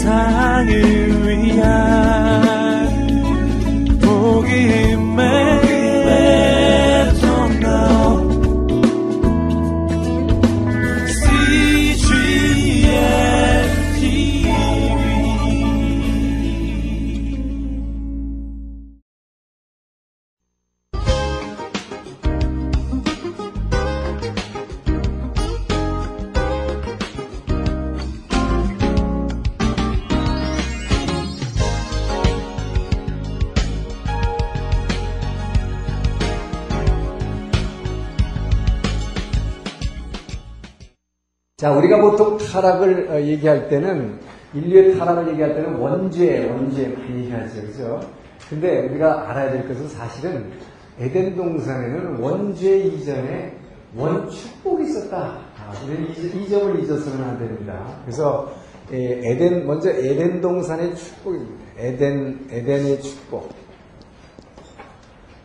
세상을 위한 타락을 어, 얘기할 때는 인류의 타락을 얘기할 때는 원죄, 원죄 많이 얘기하죠. 그죠? 근데 우리가 알아야 될 것은 사실은 에덴 동산에는 원죄 이전에 원축복이 있었다. 아, 이, 이 점을 잊어서는 안 됩니다. 그래서 에덴 먼저 에덴 동산의 축복입니다. 에덴 에덴의 축복.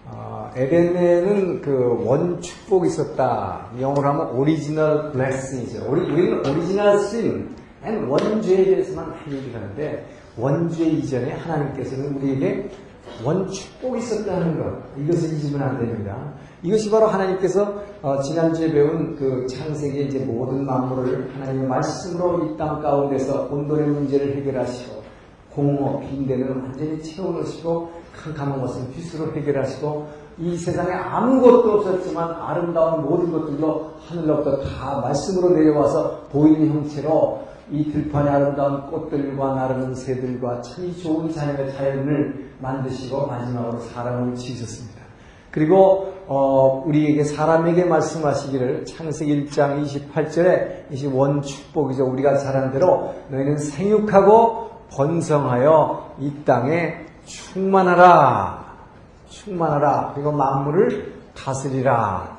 어, 에덴에는 그 원축복이 있었다. 영어로 하면 original blessing이죠. 우리, 우리는 original sin, 원죄에 대해서만 많이 얘기를 하는데 원죄 이전에 하나님께서는 우리에게 원축복이 있었다는 것. 이것을 잊으면 안 됩니다. 이것이 바로 하나님께서 어, 지난주에 배운 그 창세기의 이제 모든 만물을 하나님의 말씀으로 이 땅 가운데서 온돌의 문제를 해결하시고 공업, 빈대는 완전히 채워놓으시고 캄캄한 것은 휘수로 해결하시고 이 세상에 아무것도 없었지만 아름다운 모든 것들도 하늘로부터 다 말씀으로 내려와서 보이는 형체로 이 들판의 아름다운 꽃들과 나르는 새들과 참 좋은 자연의 자연을 만드시고 마지막으로 사람을 지으셨습니다. 그리고 어, 우리에게 사람에게 말씀하시기를 창세기 1장 28절에 이 원축복이죠. 우리가 잘한 대로 너희는 생육하고 번성하여 이 땅에 충만하라. 충만하라. 그리고 만물을 다스리라.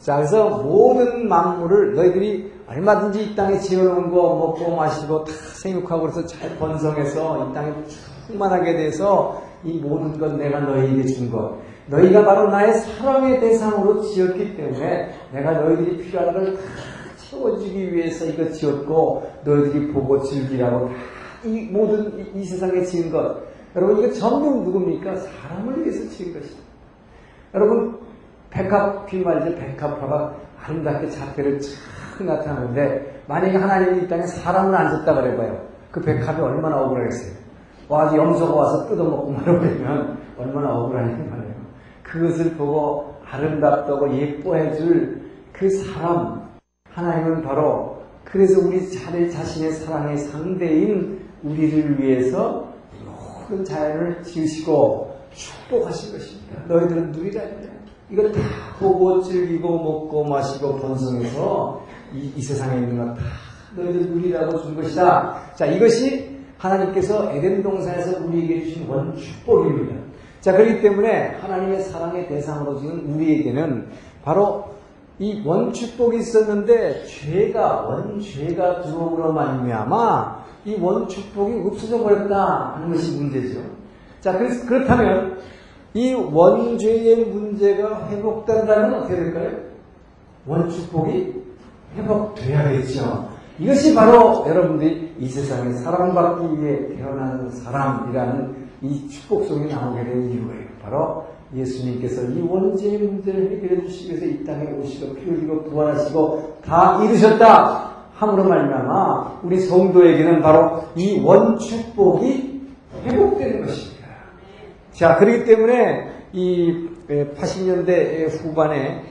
자, 그래서 모든 만물을 너희들이 얼마든지 이 땅에 지어놓은 거 먹고 마시고 다 생육하고 그래서 잘 번성해서 이 땅에 충만하게 돼서 이 모든 것 내가 너희에게 준 것. 너희가 바로 나의 사랑의 대상으로 지었기 때문에 내가 너희들이 필요한 걸 다 채워주기 위해서 이거 지었고 너희들이 보고 즐기라고 다 이 모든 이, 이 세상에 지은 것. 여러분 이거 전부 누굽니까? 사람을 위해서 지은 것입니다. 여러분 백합 말이죠. 백합화가 아름답게 자태를 쫙 나타나는데 만약에 하나님이 이 땅에 사람을 앉았다 그래봐요. 그 백합이 얼마나 억울하겠어요. 와 염소가 와서 뜯어먹고 말아버리면 얼마나 억울하냐 말이에요. 그것을 보고 아름답다고 예뻐해줄 그 사람 하나님은 바로 그래서 우리 자네 자신의 사랑의 상대인 우리를 위해서 모든 자연을 지으시고 축복하신 것입니다. 너희들은 누리라 이걸 다 보고 즐기고 먹고 마시고 번성해서 이, 이 세상에 있는 것 다 너희들 누리라고 준 것이다. 자 이것이 하나님께서 에덴 동산에서 우리에게 주신 원 축복입니다. 자 그렇기 때문에 하나님의 사랑의 대상으로 지금 우리에게는 바로 이 원축복이 있었는데 죄가 원죄가 들어옴으로 말미암아 이 원축복이 없어져 버렸다 하는 것이 문제죠. 자, 그래서 그렇다면 이 원죄의 문제가 회복된다면 어떻게 될까요? 원축복이 회복돼야겠죠. 이것이 바로 여러분들이 이 세상에 사랑받기 위해 태어난 사람이라는 이 축복 속에 나오게 된 이유예요. 바로 예수님께서 이 원죄의 문제를 해결해 주시기 위해서 이 땅에 오시고 피 흘리고 부활하시고 다 이루셨다. 함으로 말미암아 우리 성도에게는 바로 이 원축복이 회복되는 것입니다. 자, 그렇기 때문에 이 80년대 후반에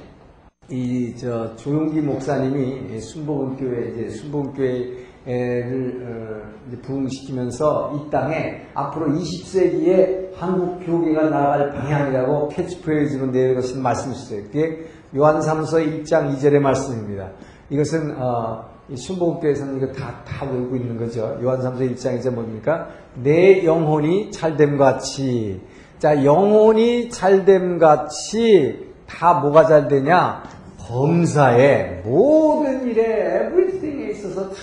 이 저 조용기 목사님이 순복음교회 이제 순복음교회를 어, 부흥시키면서 이 땅에 앞으로 20세기에 한국 교계가 나아갈 방향이라고 캐치프레이즈로 내려가신 말씀이셨어요. 그게 요한삼서 1장 2절의 말씀입니다. 이것은 어, 순복음교회에서는 이거 다, 다 외우고 있는 거죠. 요한삼서 1장 2절 뭡니까? 내 영혼이 잘됨 같이 자 영혼이 잘됨 같이 다 뭐가 잘 되냐? 범사에 모든 일에 everything에 있어서 다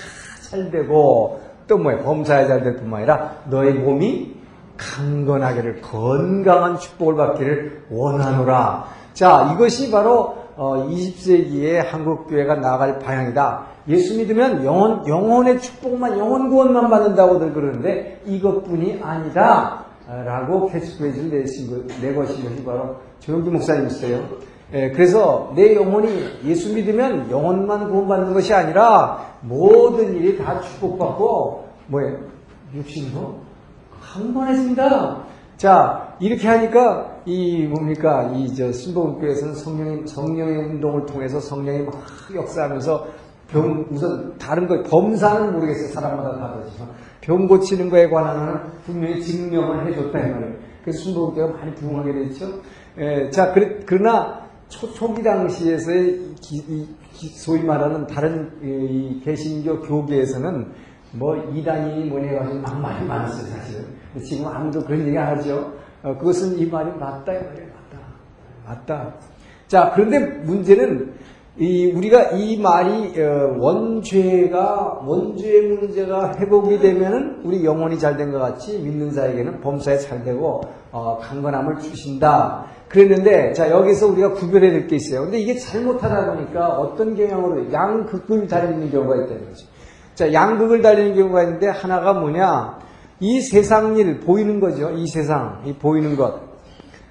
잘 되고 또 뭐야 범사에 잘 될 뿐만 아니라 너의 몸이 강건하기를 건강한 축복을 받기를 원하노라. 자 이것이 바로 어, 20세기에 한국 교회가 나아갈 방향이다. 예수 믿으면 영혼 영혼의 축복만 영혼 구원만 받는다고들 그러는데 이것뿐이 아니다. 라고 캐치프레이즈를 내신 것, 내거신 것이 바로 조용기 목사님이세요. 예, 그래서 내 영혼이 예수 믿으면 영혼만 구원받는 것이 아니라 모든 일이 다 축복받고 뭐예요? 육신도 강건해진다. 자 이렇게 하니까 이 뭡니까 이저 신복음교회에서는 성령 성령의 운동을 통해서 성령이 막 역사하면서 병 우선 다른 거 범사는 모르겠어요 사람마다 다르지만 병 고치는 거에 관한 분명히 증명을 해줬다 이 말이에요. 그래서 순복음교회가 많이 부흥하게 됐죠. 예, 자 그래, 그러나 초, 초기 당시에서의 기, 이, 소위 말하는 다른 이, 개신교 교계에서는 뭐 이단이 뭐냐 가지고 막 말이 많았어요 사실은. 지금 아무도 그런 얘기 안 하죠. 어, 그것은 이 말이 맞다 이 말이에요 맞다 맞다. 자 그런데 문제는 이 우리가 이 말이 어, 원죄가 원죄의 문제가 회복이 되면은 우리 영혼이 잘 된 것 같이 믿는 자에게는 범사에 잘 되고 어, 강건함을 주신다. 그랬는데 자 여기서 우리가 구별해야 될 게 있어요. 근데 이게 잘못하다 보니까 어떤 경향으로 양극을 달리는 경우가 있다는 거죠. 자 양극을 달리는 경우가 있는데 하나가 뭐냐? 이 세상 일 보이는 거죠. 이 세상 이 보이는 것.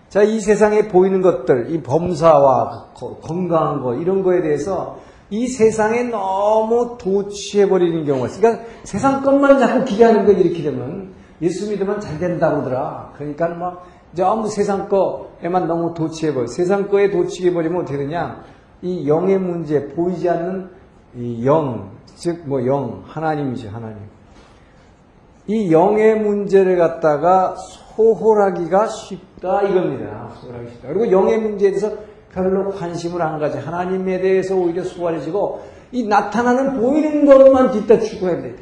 자, 이 세상에 보이는 것들, 이 범사와 건강한 것, 이런 거에 대해서 이 세상에 너무 도취해 버리는 경우가 있어요. 그러니까 세상 것만 자꾸 기대하는 거 이렇게 되면 예수 믿으면 잘 된다고 하더라. 그러니까 막 전부 세상 거에만 너무 도취해 버려. 세상 거에 도취해 버리면 어떻게 되냐. 이 영의 문제, 보이지 않는 이 영, 즉, 뭐 영, 하나님이지, 하나님. 이 영의 문제를 갖다가 소홀하기가 쉽다 이겁니다. 소홀하기 쉽다. 그리고 영의 문제에 대해서 별로 관심을 안 가지. 하나님에 대해서 오히려 소홀해지고 이 나타나는 보이는 것만 뒤따 추구해야 돼.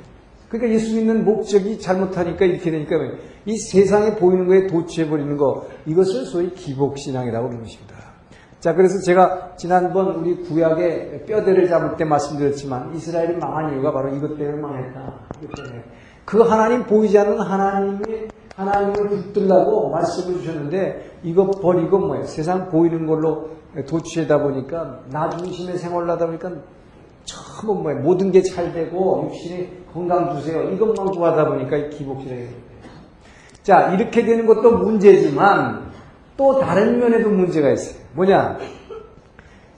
그러니까 예수 믿는 목적이 잘못하니까 이렇게 되니까 이 세상에 보이는 거에 도취해버리는 거 이것을 소위 기복신앙이라고 부르는 것입니다. 자 그래서 제가 지난번 우리 구약의 뼈대를 잡을 때 말씀드렸지만 이스라엘이 망한 이유가 바로 이것 때문에 망했다. 이것 때문에. 그 하나님 보이지 않는 하나님이 하나님을 붙들라고 말씀을 주셨는데 이거 버리고 뭐예요? 세상 보이는 걸로 도취하다 보니까 나 중심의 생활을 하다 보니까 전부 뭐예요? 모든 게 잘 되고 육신이 건강 주세요. 이것만 구하다 보니까 돼요. 자 이렇게 되는 것도 문제지만 또 다른 면에도 문제가 있어요. 뭐냐?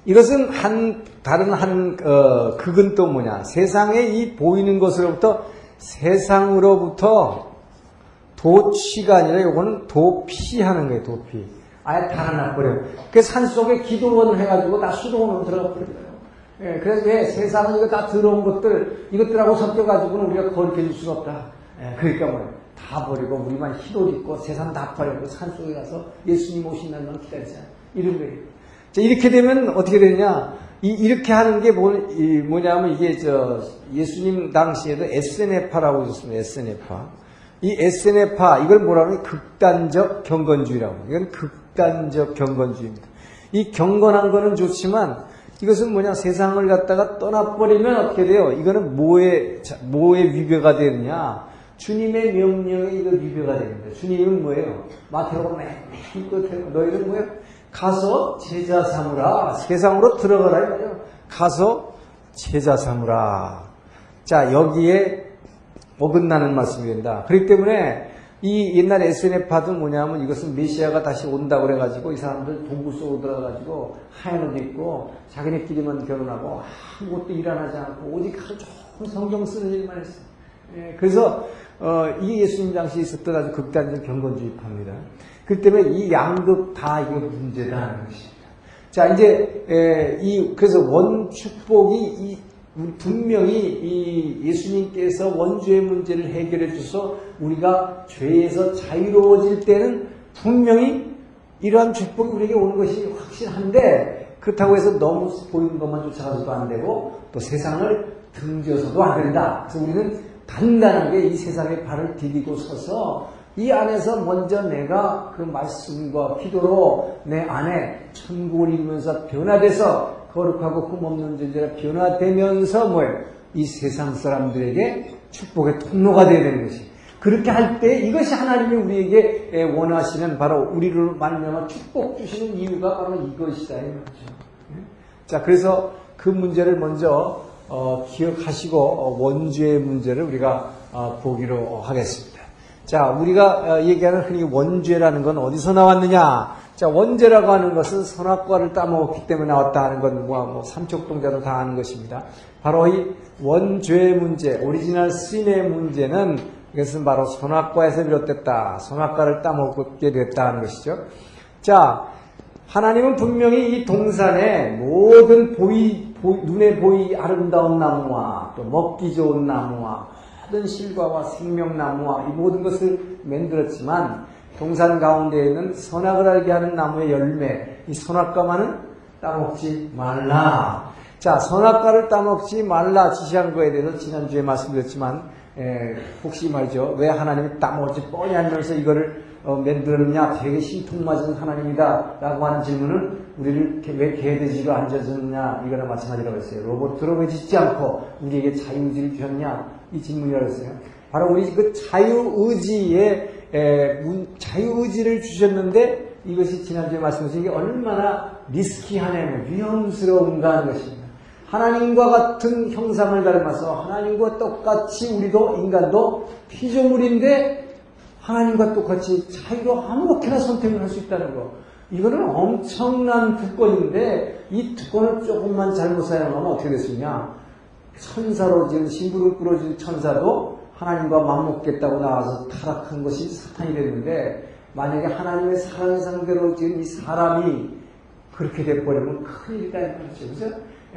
이것은 한 다른 한 어, 극은 또 뭐냐? 세상에 이 보이는 것으로부터 세상으로부터 도취가 아니라 이거는 도피하는 거예요, 도피. 아예 달아나버려요. 그 산속에 기도원을 해가지고 다 수도원으로 들어가 버려요. 예, 그래서 왜 세상은 이거 다 들어온 것들, 이것들하고 섞여가지고는 우리가 거룩해질 수가 없다. 예, 그러니까 뭐예요. 다 버리고 우리만 흰옷 입고 세상 다 버리고 산속에 가서 예수님 오신 날만 기다리자. 이런 거예요. 자, 이렇게 되면 어떻게 되느냐? 이, 렇게 하는 게 뭐, 냐면 이게 저 예수님 당시에도 에스네파라고 있었습니다. 에스네파. 이 에스네파 이걸 뭐라 그러냐? 극단적 경건주의라고. 이건 극단적 경건주의입니다. 이 경건한 거는 좋지만 이것은 뭐냐? 세상을 갖다가 떠나버리면 어떻게 돼요? 이거는 뭐에 뭐에 위배가 되느냐? 주님의 명령에 이거 위배가 됩니다. 주님은 뭐예요? 마태복음 맨 끝에 너희는 뭐예요? 가서 제자 삼으라. 세상으로 들어가라. 가서 제자 삼으라. 자, 여기에 어긋나는 말씀이 된다. 그렇기 때문에 이 옛날 SNF파도 뭐냐면 이것은 메시아가 다시 온다고 그래가지고 이 사람들 동굴 속으로 들어가가지고 하얀 옷 입고 자기네끼리만 결혼하고 아무것도 일 안 하지 않고 오직 하루 종일 성경 쓰는 일만 했어요. 예, 그래서 어, 이게 예수님 당시에 있었던 아주 극단적 경건주의파입니다. 그 때문에 이 양극 다 이거 문제다 하는 것입니다. 자, 이제, 에, 이, 그래서 원축복이 이, 분명히 이 예수님께서 원죄의 문제를 해결해 주서 우리가 죄에서 자유로워질 때는 분명히 이러한 축복이 우리에게 오는 것이 확실한데 그렇다고 해서 너무 보이는 것만 쫓아가서도 안 되고 또 세상을 등져서도 안 된다. 그래서 우리는 단단하게 이 세상에 발을 디디고 서서 이 안에서 먼저 내가 그 말씀과 기도로 내 안에 천국을 이루면서 변화돼서 거룩하고 흠없는 존재가 변화되면서 뭐예요? 이 세상 사람들에게 축복의 통로가 되어야 되는 것이. 그렇게 할 때 이것이 하나님이 우리에게 원하시는 바로 우리를 말미암아 축복 주시는 이유가 바로 이것이다 이 말이죠. 자, 그래서 그 문제를 먼저 어, 기억하시고 어, 원죄의 문제를 우리가 어, 보기로 하겠습니다. 자, 우리가 어, 얘기하는 흔히 원죄라는 건 어디서 나왔느냐? 자, 원죄라고 하는 것은 선악과를 따먹었기 때문에 나왔다 하는 건 뭐, 뭐 삼척동자도 다 아는 것입니다. 바로 이 원죄의 문제, original sin의 문제는 이것은 바로 선악과에서 비롯됐다. 선악과를 따먹게 됐다 하는 것이죠. 자, 하나님은 분명히 이 동산에 모든 보이, 보, 눈에 보이 아름다운 나무와 또 먹기 좋은 나무와 모든 실과와 생명나무와 이 모든 것을 만들었지만 동산 가운데에는 선악을 알게 하는 나무의 열매, 이 선악과만은 따먹지 말라. 자, 선악과를 따먹지 말라 지시한 거에 대해서 지난주에 말씀드렸지만, 에, 혹시 말이죠. 왜 하나님이 따먹을지 뻔히 알면서 이거를 어, 만들었느냐, 되게 신통맞은 하나님이다. 라고 하는 질문은 우리를 왜 개돼지로 앉아줬느냐, 이거나 마찬가지라고 했어요. 로봇으로 왜 짓지 않고 우리에게 자유의지를 주셨냐, 이 질문이라고 했어요. 바로 우리 그 자유의지에 자유의지를 주셨는데 이것이 지난주에 말씀하신 게 얼마나 리스키하냐면 위험스러운가 하는 것입니다. 하나님과 같은 형상을 닮아서 하나님과 똑같이 우리도 인간도 피조물인데 하나님과 똑같이 자유로 아무렇게나 선택을 할 수 있다는 거. 이거는 엄청난 특권인데 이 특권을 조금만 잘못 사용하면 어떻게 됐느냐? 천사로 지은 신부를 꾸러진 천사도 하나님과 맞먹겠다고 나와서 타락한 것이 사탄이 됐는데 만약에 하나님의 사랑의 상대로 지은 이 사람이 그렇게 돼버리면 큰일이다 이거죠. 그죠?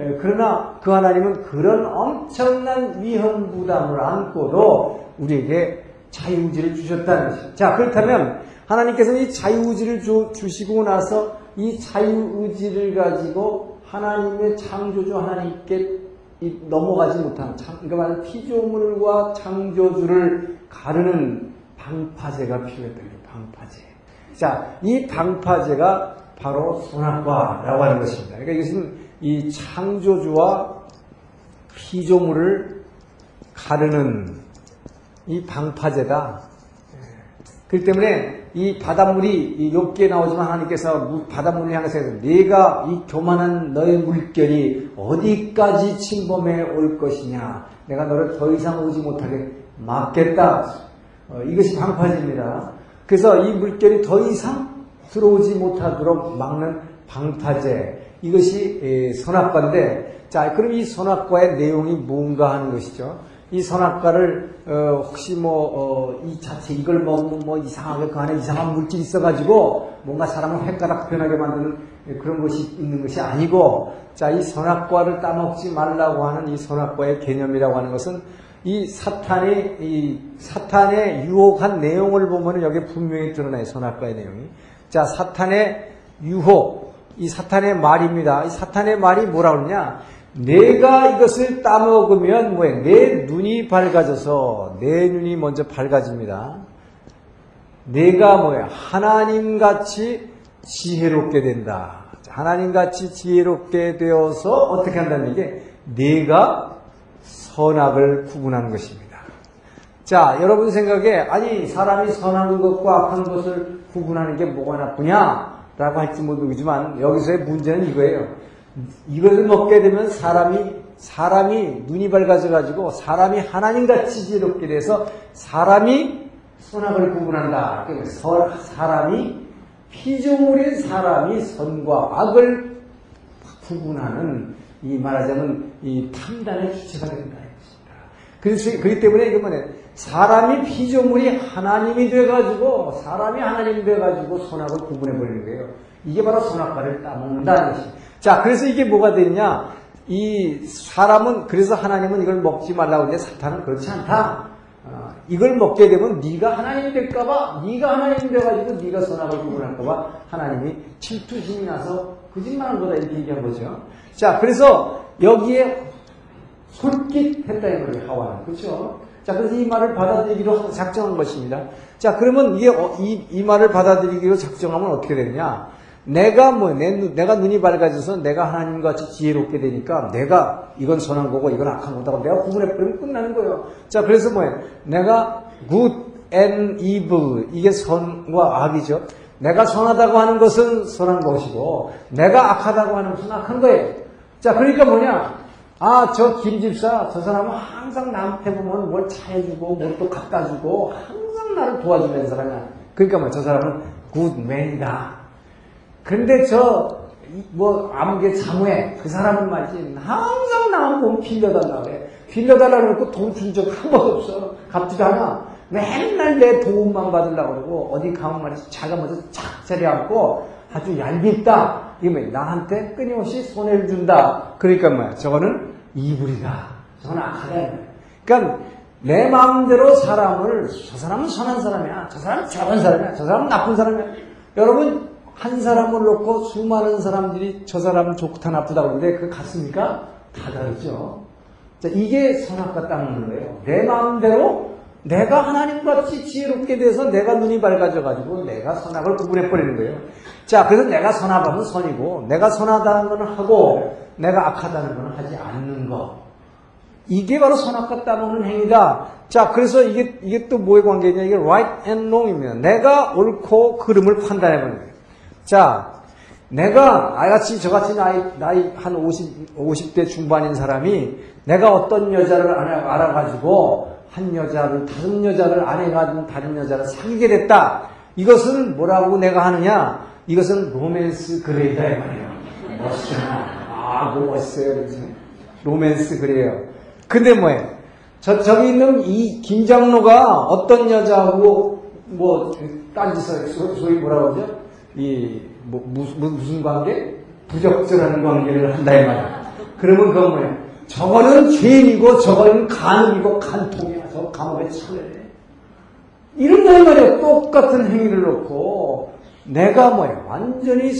예, 그러나 그 하나님은 그런 엄청난 위험 부담을 안고도 우리에게 자유의지를 주셨다는 것이죠. 자, 그렇다면 하나님께서는 이 자유의지를 주, 주시고 나서 이 자유의지를 가지고 하나님의 창조주 하나님께 넘어가지 못한 그러니까 피조물과 창조주를 가르는 방파제가 필요했던 게 방파제. 자, 이 방파제가 바로 선악과라고 하는 것입니다. 그러니까 이것은 이 창조주와 피조물을 가르는 이 방파제다. 그렇기 때문에 이 바닷물이 욥기에 나오지만 하나님께서 바닷물을 향해서 네가 이 교만한 너의 물결이 어디까지 침범해 올 것이냐. 내가 너를 더 이상 오지 못하게 막겠다. 어, 이것이 방파제입니다. 그래서 이 물결이 더 이상 들어오지 못하도록 막는 방파제. 이것이 선악과인데 자 그럼 이 선악과의 내용이 뭔가 하는 것이죠 이 선악과를 어, 혹시 뭐이 어, 자체 이걸 먹으면 뭐 이상하게 그 안에 이상한 물질이 있어가지고 뭔가 사람을 헷가닥 변하게 만드는 그런 것이 있는 것이 아니고 자 이 선악과를 따먹지 말라고 하는 이 선악과의 개념이라고 하는 것은 이 사탄의 이 사탄의 유혹한 내용을 보면 여기 분명히 드러나요 선악과의 내용이. 자 사탄의 유혹 이 사탄의 말입니다. 이 사탄의 말이 뭐라 그러냐 내가 이것을 따먹으면 뭐야? 내 눈이 밝아져서 내 눈이 먼저 밝아집니다. 내가 뭐야? 하나님 같이 지혜롭게 된다. 하나님 같이 지혜롭게 되어서 어떻게 한다는 게 내가 선악을 구분하는 것입니다. 자, 여러분 생각에 아니 사람이 선한 것과 악한 것을 구분하는 게 뭐가 나쁘냐? 라고 할지 모르지만 여기서의 문제는 이거예요. 이것을 먹게 되면 사람이 사람이 눈이 밝아져 가지고 사람이 하나님같이 지혜롭게 돼서 사람이 선악을 구분한다. 사람이 피조물인 사람이 선과 악을 구분하는 이 말하자면 이 판단의 주체가 된다. 그래서 그렇기 때문에 이거 뭐냐 사람이 피조물이 하나님이 돼가지고 사람이 하나님이 돼가지고 선악을 구분해 버리는 거예요. 이게 바로 선악과를 따먹는다는 것이. 자, 그래서 이게 뭐가 되냐? 이 사람은 그래서 하나님은 이걸 먹지 말라고 하는데 사탄은 그렇지 않다. 어, 이걸 먹게 되면 네가 하나님이 될까봐, 네가 하나님이 돼가지고 네가 선악을 구분할까봐 하나님이 질투심이 나서 거짓말한 거다 이렇게 얘기한 거죠. 자, 그래서 여기에 솔깃했다 이 말이에요 하와는 그렇죠? 자, 그래서 이 말을 받아들이기로 작정한 것입니다. 자, 그러면 이게 어, 이, 이 말을 받아들이기로 작정하면 어떻게 되느냐? 내가 뭐, 내, 내가 눈이 밝아져서 내가 하나님과 같이 지혜롭게 되니까 내가 이건 선한 거고 이건 악한 거다고 내가 구분해버리면 끝나는 거예요. 자, 그래서 뭐예요? 내가 good and evil. 이게 선과 악이죠. 내가 선하다고 하는 것은 선한 것이고 내가 악하다고 하는 것은 악한 거예요. 자, 그러니까 뭐냐? 아, 저 김집사, 저 사람은 항상 남한테 보면 뭘 차해주고, 뭘 또 갖다 주고, 항상 나를 도와주는 사람이야. 그러니까 뭐, 저 사람은 굿맨이다. 근데 저, 뭐, 아무개 자무해. 그 사람은 말이지. 항상 나만 보면 빌려달라 그래. 빌려달라 그러고 돈 준 적 한 번도 없어. 갚지도 않아. 맨날 내 도움만 받으려고 그러고, 어디 가면 말이지. 자가 먼저 착 자리 앉고, 아주 얄밉다. 뭐 나한테 끊임없이 손해를 준다. 그러니까 뭐야? 저거는 이불이다. 저건 악하다. 그러니까 내 마음대로 사람을 저 사람은 선한 사람이야. 저 사람은 저런 사람이야. 저 사람은 나쁜 사람이야. 여러분 한 사람을 놓고 수많은 사람들이 저 사람은 좋다 나쁘다 그러는데 그거 같습니까? 다 다르죠. 자, 이게 선악과 따먹는 거예요. 내 마음대로 내가 하나님같이 지혜롭게 돼서 내가 눈이 밝아져가지고 내가 선악을 구분해버리는 거예요. 자, 그래서 내가 선하다면 선이고, 내가 선하다는 건 하고, 내가 악하다는 건 하지 않는 거. 이게 바로 선악과 따먹는 행위다. 자, 그래서 이게, 이게 또 뭐의 관계냐? 이게 right and wrong입니다. 내가 옳고 그름을 판단해보는 거예요. 자, 내가, 아같이, 저같이 나이, 나이 한 50, 50대 중반인 사람이 내가 어떤 여자를 알아 가지고 한 여자를, 다른 여자를 아내가 다른 여자를 사귀게 됐다. 이것은 뭐라고 내가 하느냐? 이것은 로맨스 그레이다 이 말이에요. 멋있잖아. 아, 뭐 멋있어요. 그죠? 로맨스 그래요. 근데 뭐예요? 저, 저기 있는 이 김장로가 어떤 여자하고 뭐, 딴짓을, 소위 뭐라고 하죠? 이, 뭐, 무슨, 무슨 관계? 부적절한 관계를 한다 이 말이야. 그러면 그건 뭐예요? 저거는 죄인이고 저거는 간음이고 간통이야. 저 감옥에 처해. 이런다 이 말이야. 똑같은 행위를 놓고 내가 뭐야? 완전히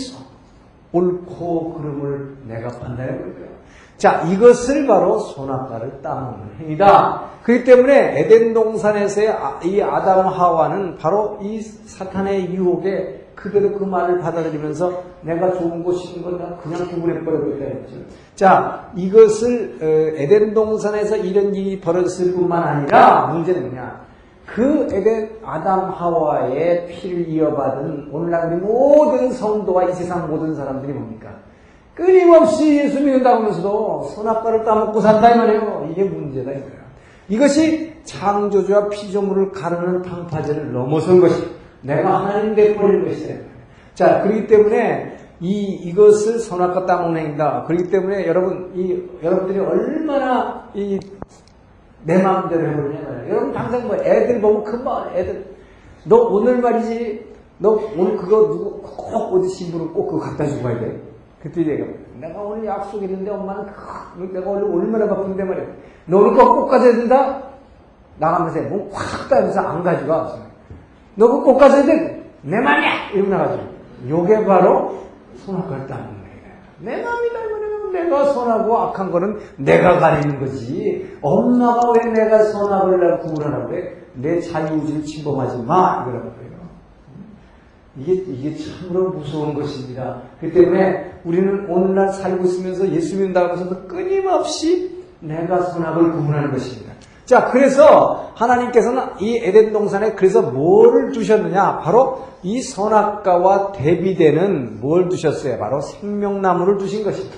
옳고 그름을 내가 판단해 볼 거야. 자, 이것을 바로 손아까를 따먹는 행위다. 그렇기 때문에 에덴 동산에서의 아, 이 아담 하와는 바로 이 사탄의 유혹에 그대로 그 말을 받아들이면서 내가 좋은 곳인 건다 그냥 구분해버려버렸다 했죠. 자, 이것을 어, 에덴 동산에서 이런 일이 벌어졌을 뿐만 아니라 문제는 뭐냐? 그 에덴 아담 하와의 피를 이어받은 오늘날 우리 모든 성도와 이 세상 모든 사람들이 뭡니까? 끊임없이 예수 믿는다고 하면서도 선악과를 따먹고 산다 이 말이에요. 이게 문제다 이거야. 이것이 창조주와 피조물을 가르는 방파제를 넘어선 것이 내가 하나님 돼버리는 것이다. 자, 그렇기 때문에 이 이것을 선악과 행위다. 그렇기 때문에 여러분 이 여러분들이 얼마나 이 내 마음대로 해버리냐. 여러분 당장 뭐 애들 보면 금방 애들 너 오늘 말이지 너 오늘 그거 누구 꼭 어디 신부를 꼭 그거 갖다 주고 가야 돼. 그때 내가 내가 오늘 약속 있는데 엄마는 그, 내가 오늘 얼마나 바쁜데 말이야. 너 오늘 꼭 가져야 된다. 나가면서 몸콱 따면서 안 가져가. 너 그거 꼭 가져야 돼. 내 맘이야. 이러고 나가지고. 요게 바로 손아갈 따는 거예요. 내 맘이다. 내가 선하고 악한 거는 내가 가리는 거지. 엄마가 왜 내가 선악을 구분하라고 그래? 내 자유의지를 침범하지 마. 이거라고 그래요. 이게, 이게 참으로 무서운 것입니다. 그 때문에 우리는 오늘날 살고 있으면서 예수 믿는다고 하면서도 끊임없이 내가 선악을 구분하는 것입니다. 자, 그래서 하나님께서는 이 에덴 동산에 그래서 뭐를 두셨느냐? 바로 이 선악과와 대비되는 뭘 두셨어요? 바로 생명나무를 두신 것입니다.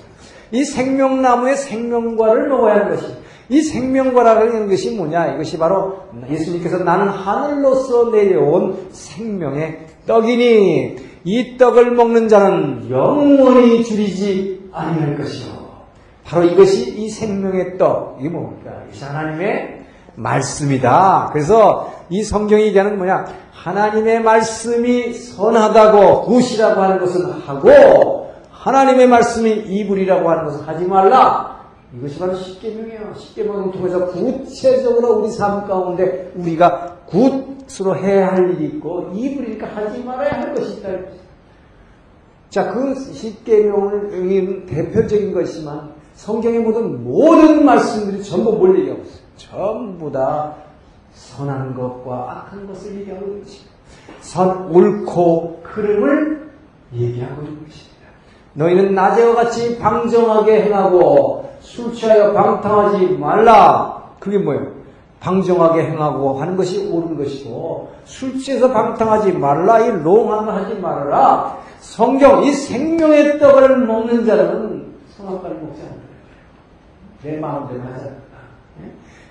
이 생명나무의 생명과를 먹어야 하는 것이. 이 생명과라는 것이 뭐냐? 이것이 바로 예수님께서 나는 하늘로서 내려온 생명의 떡이니 이 떡을 먹는 자는 영원히 줄이지 아니할 것이요. 바로 이것이 이 생명의 떡. 이게 뭡니까? 이것이 하나님의 말씀이다. 그래서 이 성경이 얘기하는 뭐냐? 하나님의 말씀이 선하다고 굿이라고 하는 것은 하고 하나님의 말씀이 이불이라고 하는 것을 하지 말라. 이것이 바로 십계명이에요. 십계명을 통해서 구체적으로 우리 삶 가운데 우리가 굿으로 해야 할 일이 있고 이불이니까 하지 말아야 할 것이 있다. 자, 그 십계명은 대표적인 것이지만 성경의 모든 모든 말씀들이 전부 있어요? 전부 다 선한 것과 악한 것을 얘기하고 있는 것입니다. 선, 옳고 흐름을 얘기하고 있는 것입니다. 너희는 낮에와 같이 방정하게 행하고 술 취하여 방탕하지 말라. 그게 뭐예요? 방정하게 행하고 하는 것이 옳은 것이고 술 취해서 방탕하지 말라. 이거 하지 말아라. 성경 이 생명의 떡을 먹는 자는 선악과를 먹지 않는다. 내 마음대로 하지 않는다.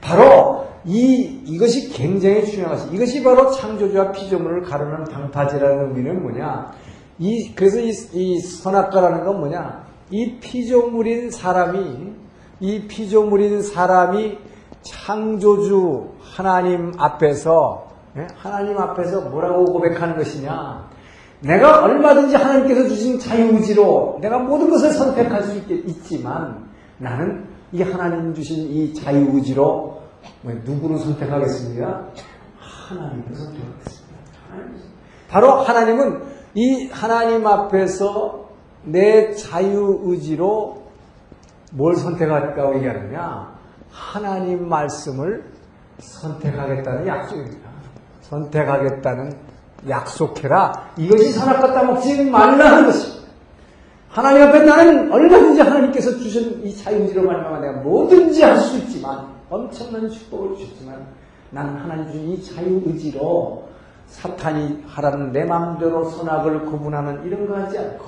예? 바로 이 이것이 굉장히 것이 이것이 바로 창조주와 피조물을 가르는 방파제라는 의미는 뭐냐? 이 그래서 이, 이 선악과라는 건 뭐냐? 이 피조물인 사람이 이 피조물인 사람이 창조주 하나님 앞에서 예? 하나님 앞에서 뭐라고 고백하는 것이냐? 내가 얼마든지 하나님께서 주신 자유의지로 내가 모든 것을 선택할 수 있, 지만 나는 이 하나님 주신 이 자유의지로 누구를 선택하겠습니까? 하나님을 선택하겠습니다. 바로 하나님은 이 하나님 앞에서 내 자유의지로 뭘 선택할까고 얘기하느냐? 하나님 말씀을 선택하겠다는 약속입니다. 선택하겠다는 약속해라. 이것이 선악과 따먹지 말라는 것입니다. 하나님 앞에 나는 얼마든지 하나님께서 주신 이 자유의지로 말미암아 내가 뭐든지 할 수 있지만 엄청난 축복을 주셨지만 나는 하나님 주신 이 자유의지로 사탄이 하라는 내 마음대로 선악을 구분하는 이런 거 하지 않고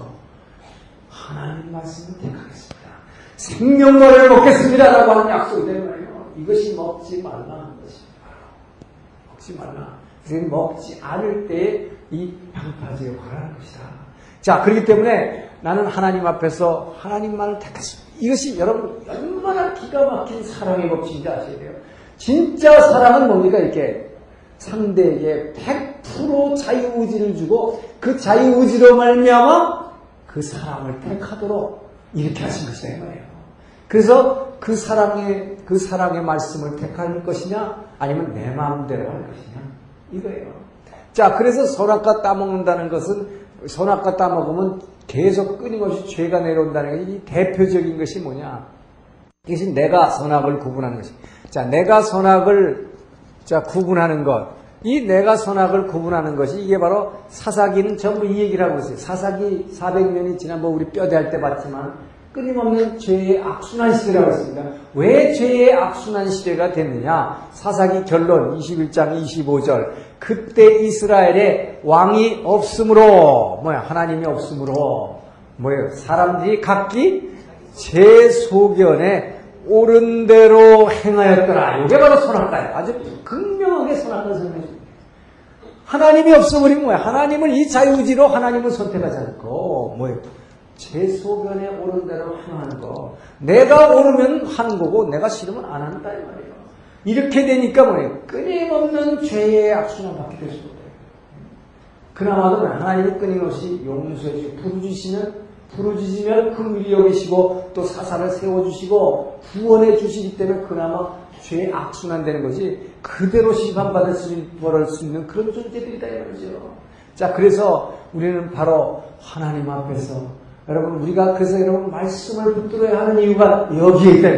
하나님 말씀을 택하겠습니다. 생명과를 먹겠습니다라고 하는 약속이 되는 거예요. 이것이 먹지 말라는 것입니다. 먹지 말라. 그래서 먹지 않을 때 이 방파제 역할을 하는 것이다. 자, 그렇기 때문에 나는 하나님 앞에서 하나님만을 택했습니다. 이것이 여러분 얼마나 기가 막힌 사랑의 법칙인지 아셔야 돼요. 진짜 사랑은 뭡니까? 이렇게 상대에게 100% 자유의지를 주고 그 자유의지로 말미암아 그 사랑을 택하도록 이렇게 하신 말이에요. 그래서 그 사랑의 그 사랑의 말씀을 택할 것이냐 아니면 내 마음대로 할 것이냐 이거예요. 자, 그래서 선악과 따먹는다는 것은 선악과 따먹으면 계속 끊임없이 죄가 내려온다는 게이 대표적인 것이 뭐냐? 이것이 내가 선악을 구분하는 것이. 자, 내가 선악을 자 구분하는 것. 이 내가 선악을 구분하는 것이 이게 바로 사사기는 전부 이 얘기를 하고 있어요. 사사기 400년이 지난번 우리 뼈대 할 때 봤지만 끊임없는 죄의 악순환 시대라고 했습니다. 왜 죄의 악순환 시대가 됐느냐? 사사기 결론 21장 25절. 그때 이스라엘에 왕이 없으므로 뭐야? 하나님이 없으므로 뭐예요? 사람들이 각기 제 소견에 옳은 대로 행하였더라. 이게 바로 선악과예요. 아주 극명하게 선악과 설명해줍니다. 하나님이 없어버리면 뭐야? 하나님을 이 자유지로 하나님을 선택하지 않고 뭐예요? 제 소견에 오른 대로 행하는 거. 내가 오르면 하는 거고 내가 싫으면 안 한다 이 말이에요. 이렇게 되니까 뭐예요? 끊임없는 죄의 악순환 받게 될 수가 있어요. 그나마도 하나님이 끊임없이 용서해 주시고 부르주시면 부르주시면 긍휼히 여기시고 또 사사를 세워 주시고 구원해 주시기 때문에 그나마 죄의 악순환 되는 것이 그대로 심판받을 수 있는 그런 존재들이다 이 말이죠. 자 그래서 우리는 바로 하나님 앞에서 여러분 우리가 그래서 여러분 말씀을 붙들어야 하는 이유가 여기에 있다.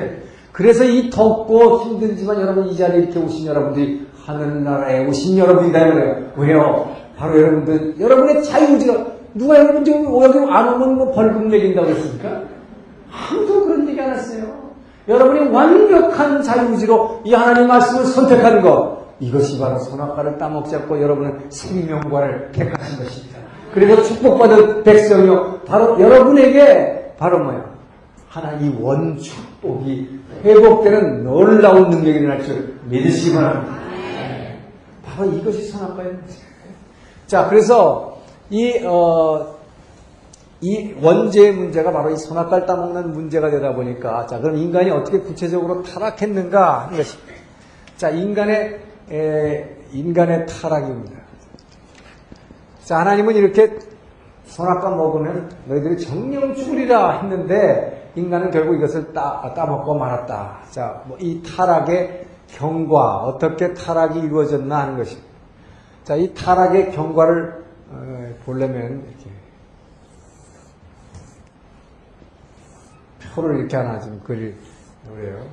그래서 이 덥고 힘들지만 여러분 이 자리에 이렇게 오신 여러분들이 하늘나라에 오신 여러분이다 말이에요. 왜요? 바로 여러분들 여러분의 자유지가 누가 여러분 지금 여기 안 오면 뭐 벌금 내린다고 했습니까? 아무도 그런 얘기 안 했어요. 여러분이 완벽한 자유지로 이 하나님 말씀을 선택하는 것 이것이 바로 선악과를 따먹지 않고 여러분은 생명과를 택하신 것입니다. 그래서 축복받은 백성이요. 바로 여러분에게 바로 뭐야? 하나 이 원축복이 회복되는 놀라운 능력이 일어날 줄 믿으시기 바랍니다. 바로 이것이 선악과의. 자, 그래서 이, 어, 이 원죄의 문제가 바로 이 선악과를 따먹는 문제가 되다 보니까 자, 그럼 인간이 어떻게 구체적으로 타락했는가 하는 것입니다. 자, 인간의, 에, 인간의 타락입니다. 자, 하나님은 이렇게 선악과 먹으면 너희들이 정령 죽으리라 했는데 인간은 결국 이것을 따, 따먹고 말았다. 자, 뭐 이 타락의 경과, 어떻게 타락이 이루어졌나 하는 것입니다. 자, 이 타락의 경과를 어, 보려면 이렇게 표를 이렇게 하나 좀 그리 그래요.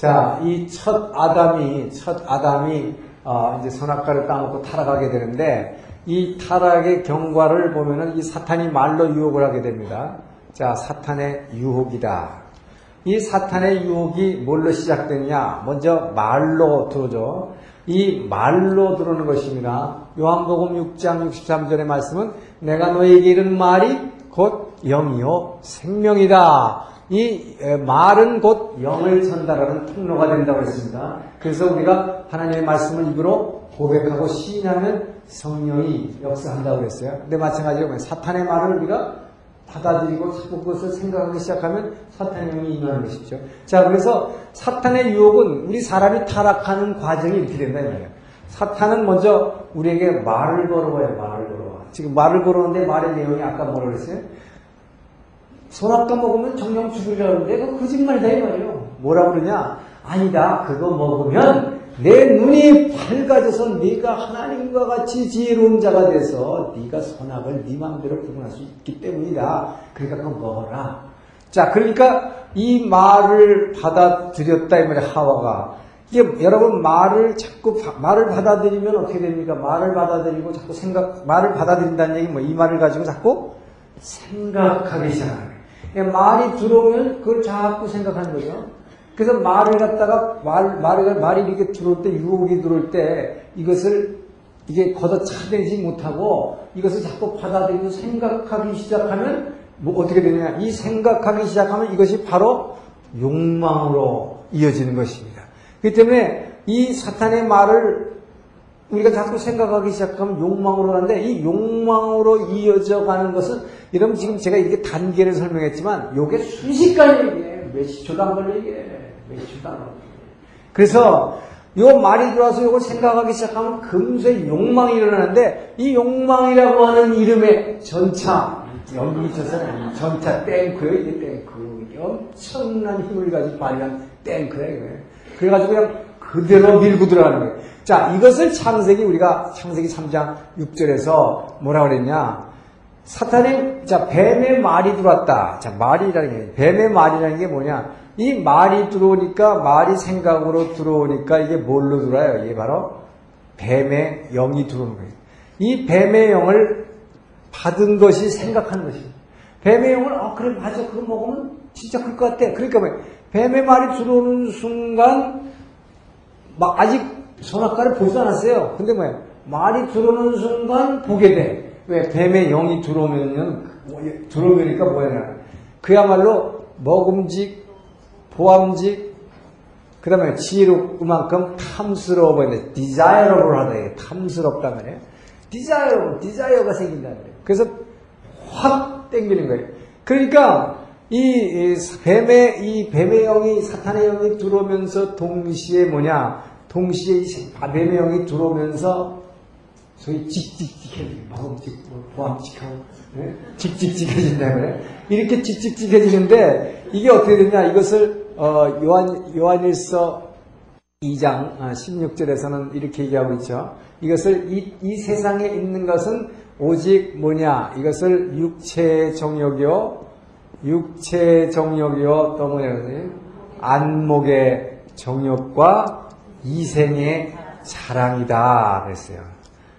자, 이 첫 아담이, 첫 아담이, 어, 이제 선악과를 따먹고 타락하게 되는데, 이 타락의 경과를 보면은 이 사탄이 말로 유혹을 하게 됩니다. 자, 사탄의 유혹이다. 이 사탄의 유혹이 뭘로 시작되느냐? 먼저 말로 들어오죠. 이 말로 들어오는 것입니다. 요한복음 6장 63절의 말씀은 내가 너에게 이른 말이 곧 영이요 생명이다. 이 말은 곧 영을 전달하는 통로가 된다고 했습니다. 그래서 우리가 하나님의 말씀을 입으로 고백하고 시인하면 성령이 역사한다고 했어요. 근데 마찬가지로 사탄의 말을 우리가 받아들이고 자꾸 그것을 생각하기 시작하면 사탄의 영이 임하는 것이죠. 자, 그래서 사탄의 유혹은 우리 사람이 타락하는 과정이 이렇게 된다, 이 말이에요. 사탄은 먼저 우리에게 말을 걸어와요, 말을 걸어와. 지금 말을 걸어오는데 말의 내용이 아까 뭐라 그랬어요? 소낙과 먹으면 정령 죽으려는데 그거 거짓말이다, 이 말이에요. 뭐라 그러냐? 아니다, 그거 먹으면 내 눈이 밝아져서 네가 하나님과 같이 지혜로운 자가 돼서 네가 선악을 네 마음대로 구분할 수 있기 때문이다. 그러니까 그거 먹어라. 자, 그러니까 이 말을 받아들였다 이 말이야 하와가. 이게 여러분 말을 자꾸 말을 받아들이면 어떻게 됩니까? 말을 받아들이고 자꾸 생각 말을 받아들인다는 얘기 뭐 이 말을 가지고 자꾸 생각하기 거예요. 말이 들어오면 그걸 자꾸 생각하는 거죠. 그래서 말을 갖다가 말, 말을, 말이 이렇게 들어올 때, 유혹이 들어올 때, 이것을 이게 걷어차내지 못하고 이것을 자꾸 받아들이고 생각하기 시작하면 뭐 어떻게 되느냐. 이 생각하기 시작하면 이것이 바로 욕망으로 이어지는 것입니다. 그렇기 때문에 이 사탄의 말을 우리가 자꾸 생각하기 시작하면 욕망으로 가는데 이 욕망으로 이어져 가는 것은 여러분 지금 제가 이렇게 단계를 설명했지만 이게 순식간에 이게. 몇십 초도 안 걸려 이게. 그래서 요 말이 들어와서 이걸 생각하기 시작하면 금세 욕망이 일어나는데 이 욕망이라고 하는 이름의 전차 여기 있어서는 전차 탱크예요. 이게 탱크. 엄청난 힘을 가지고 발휘한 탱크예요. 그래가지고 그냥 그대로 밀고 들어가는 거예요 자 이것을 창세기 우리가 창세기 3장 6절에서 뭐라 그랬냐 사탄이 자 뱀의 말이 들어왔다 자 말이라는 게 뱀의 말이라는 게 뭐냐 이 말이 들어오니까 말이 생각으로 들어오니까 이게 뭘로 들어와요? 이게 바로 뱀의 영이 들어오는 거예요. 이 뱀의 영을 받은 것이 생각하는 것입니다. 뱀의 영을 어 그래 맞아 그거 먹으면 진짜 클 것 같아. 그러니까 뭐 뱀의 말이 들어오는 순간 막 아직 선악과를 보지 않았어요. 근데 뭐야 말이 들어오는 순간 보게 돼. 왜 뱀의 영이 들어오면은 들어오니까 뭐야 그야말로 먹음직 보암직, 그 다음에 지혜롭만큼 탐스러워 보이는 desirable 하다. 탐스럽다 말이에요. desirable, desire가 생긴다 말이에요. 그래서 확 땡기는 거예요. 그러니까 이 뱀의 이 뱀의 영이 사탄의 영이 들어오면서 동시에 뭐냐? 동시에 이 뱀의 영이 들어오면서 소위 직직직해지고 마음직 보암직하고 네? 직직직해진다 그래. 이렇게 직직직해지는데 이게 어떻게 되냐? 이것을 어, 요한, 요한일서 2장 16절에서는 아, 이렇게 얘기하고 있죠. 이것을 이, 이 세상에 있는 것은 오직 뭐냐? 이것을 육체의 정욕이요, 육체의 정욕이요, 또 뭐냐? 안목의 정욕과 이 생의 자랑이다. 그랬어요.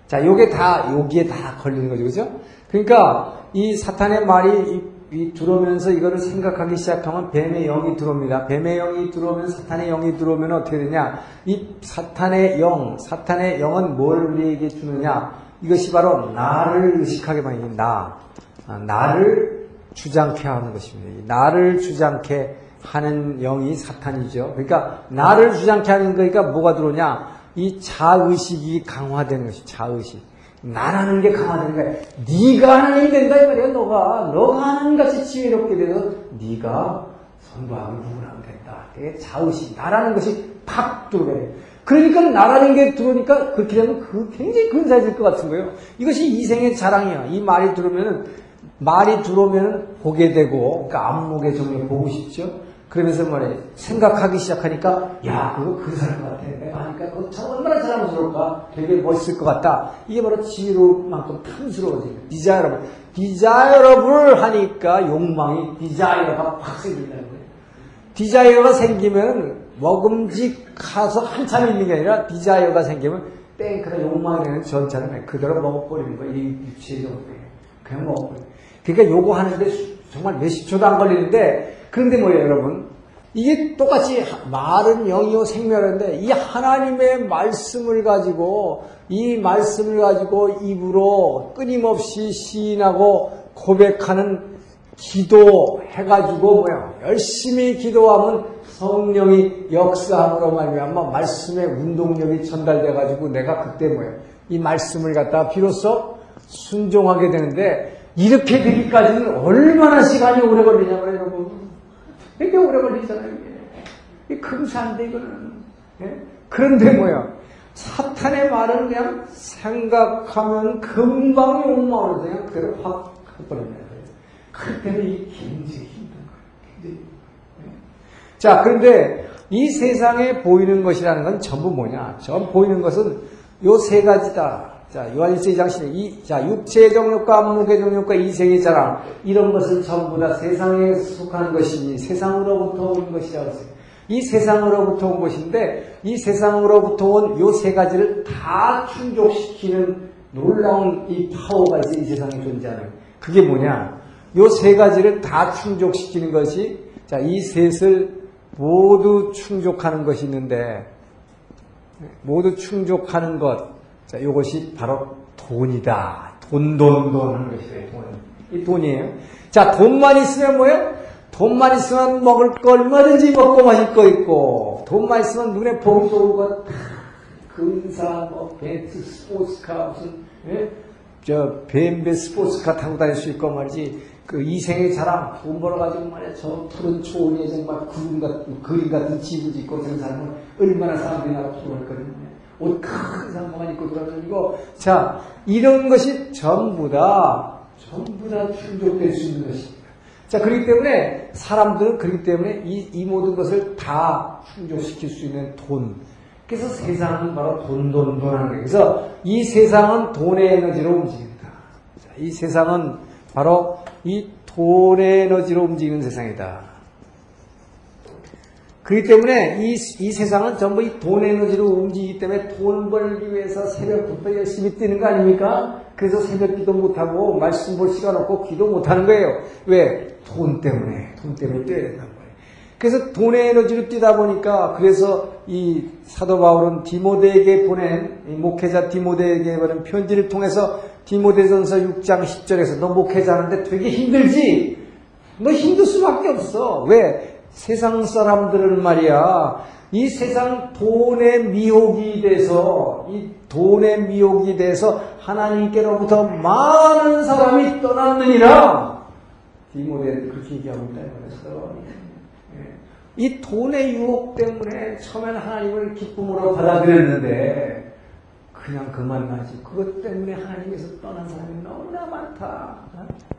자, 요게 다, 여기에 다 걸리는 거죠. 그죠? 그러니까 이 사탄의 말이 이 들어오면서 이거를 생각하기 시작하면 뱀의 영이 들어옵니다. 뱀의 영이 들어오면 사탄의 영이 들어오면 어떻게 되냐? 이 사탄의 영, 사탄의 영은 뭘 우리에게 주느냐? 이것이 바로 나를 의식하게 나. 아, 나를 주장케 하는 것입니다. 나를 주장케 하는 영이 사탄이죠. 그러니까 나를 주장케 하는 거니까 뭐가 들어오냐? 이 자의식이 강화되는 것이 자의식. 나라는 게 강화되는 거야. 네가 하나님이 된다 이 말이야. 너가 너가 하나님 같이 지혜롭게 되서 네가 선도하고 누구라면 된다. 그게 자의식 나라는 것이 팍 들어가요. 그러니까 나라는 게 들어오니까 그렇게 되면 그 굉장히 근사해질 것 같은 거예요. 이것이 이생의 자랑이야. 이 말이 들어오면은 말이 들어오면 보게 되고 그러니까 안목의 정을 보고 싶죠. 그러면서 뭐래 생각하기 시작하니까 야 그거 그 사람 같아 내가 하니까 그거 참 얼마나 자랑스러울까? 되게 멋있을 것 같다. 이게 바로 지혜로만큼 탐스러워지는 디자이러블 디자이러블 하니까 욕망이 디자이러가 확 생긴다는 거예요 디자이러가 생기면 먹음직가서 한참 있는 게 아니라 디자이어가 생기면 땡크가 욕망이 되는 전차를 그대로 먹어버리는 거예요 이 유치적으로 그냥 먹어버리는 그러니까 요거 하는데 정말 몇십 초도 안 걸리는데 그런데 뭐예요, 여러분? 이게 똑같이 말은 영이요 생명인데 이 하나님의 말씀을 가지고 이 말씀을 가지고 입으로 끊임없이 시인하고 고백하는 기도해 가지고 뭐야? 열심히 기도하면 성령이 역사함으로 말미암아 말씀의 운동력이 전달돼 가지고 내가 그때 뭐야? 이 말씀을 갖다 비로소 순종하게 되는데 이렇게 되기까지는 얼마나 시간이 오래 걸리냐고요 여러분 되게 오래 걸리잖아요 이게, 이게 금사인데 이거는. 예? 그런데 뭐야? 사탄의 말은 그냥 생각하면 금방 욕망을 그냥 그대로 확 해버립니다 그때는 이 굉장히 힘든 거예요 예? 자 그런데 이 세상에 보이는 것이라는 건 전부 뭐냐? 전 보이는 것은 요 세 가지다 자, 요한일서 2장 12, 자, 육체의 정욕과 무의 정욕과 이생의 자랑, 이런 것은 전부 다 세상에 속한 것이니 세상으로부터 온 것이라고 했어요. 이 세상으로부터 온 것인데, 이 세상으로부터 온 요 세 가지를 다 충족시키는 놀라운 이 파워가 있어 이 세상에 존재하는. 그게 뭐냐? 요 세 가지를 다 충족시키는 것이, 자, 이 셋을 모두 충족하는 것이 있는데, 모두 충족하는 것, 자, 이것이 바로 돈이다. 돈, 돈, 돈 하는 것이에요. 돈. 이 돈이에요. 자, 돈만 있으면 뭐예요? 돈만 있으면 먹을 거 얼마든지 먹고 마실 거 있고, 돈만 있으면 눈에 보기 좋은 것, 근사, 뭐, 벤츠, 스포츠카, 무슨, 예? 저, 벤베 스포츠카 타고 다닐 수 있고 말이지, 그 이생의 자랑, 돈 벌어가지고 말이야, 저 푸른 초원에 정말 그림 같은, 그림 같은 집을 짓고 저런 사람은 얼마나 사람들이 나고 부러웠거든요. 옷 큰 상관만 입고 돌아다니고 자 이런 것이 전부 다 전부 다 충족될 수 있는 것입니다. 자 그렇기 때문에 사람들은 그렇기 때문에 이, 이 모든 것을 다 충족시킬 수 있는 돈. 그래서 세상은 바로 돈, 돈, 돈 하는 거예요. 그래서 이 세상은 돈의 에너지로 움직입니다. 자, 이 세상은 바로 이 돈의 에너지로 움직이는 세상이다. 그렇기 때문에 이, 이 세상은 전부 이 돈 에너지로 움직이기 때문에 돈 벌기 위해서 새벽부터 열심히 뛰는 거 아닙니까? 그래서 새벽 기도 못하고 말씀 볼 시간 없고 기도 못하는 거예요. 왜? 돈 때문에. 돈 때문에 뛰어야 된다는 거예요. 그래서 돈의 에너지로 뛰다 보니까 그래서 이 사도 바울은 디모데에게 보낸 목회자 디모데에게 보낸 편지를 통해서 디모데전서 6장 10절에서 너 목회자하는데 되게 힘들지? 너 힘들 수밖에 없어. 왜? 세상 사람들은 말이야, 이 세상 돈의 미혹이 돼서, 이 돈의 미혹이 돼서 하나님께로부터 많은 사람이 떠났느니라. 디모데는 그렇게 얘기하고 있다. 그래서 이 돈의 유혹 때문에 처음에는 하나님을 기쁨으로 받아들였는데, 그냥 그만 나지. 그것 때문에 하나님께서 떠난 사람이 너무나 많다.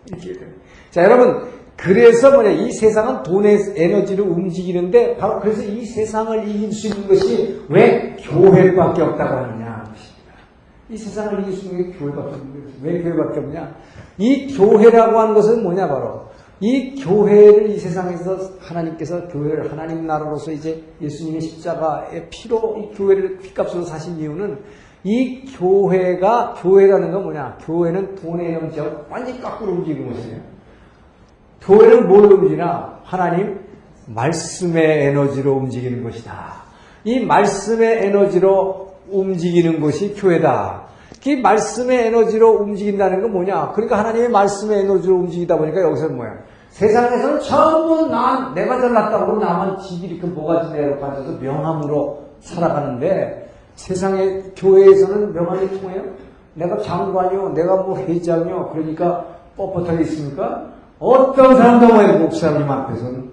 이렇게 돼. 자, 여러분, 그래서 뭐냐, 이 세상은 돈의 에너지로 움직이는데, 바로 그래서 이 세상을 이길 수 있는 것이 왜 교회밖에 없다고 하느냐. 이 세상을 이길 수 있는 게 교회밖에 없는. 왜 교회밖에 없냐? 이 교회라고 하는 것은 뭐냐, 바로. 이 교회를 이 세상에서 하나님께서 교회를 하나님 나라로서 이제 예수님의 십자가의 피로 이 교회를 피값으로 사신 이유는 이 교회가, 교회라는 건 뭐냐? 교회는 돈의 에너지하고 완전히 거꾸로 움직이는 것이에요. 교회는 뭘로 움직이나? 하나님 말씀의 에너지로 움직이는 것이다. 이 말씀의 에너지로 움직이는 것이 교회다. 이 말씀의 에너지로 움직인다는 건 뭐냐? 그러니까 하나님의 말씀의 에너지로 움직이다 보니까 여기서는 뭐야? 세상에서는 전부 난 내가 잘났다고 나만 지들이 그 모가지 내로 빠져서 명함으로 살아가는데 세상의 교회에서는 명함이 통해요? 내가 장관이요, 내가 뭐 회장이요, 그러니까 뻣뻣하게 있습니까? 어떤 사람도 왜 목사님 앞에서는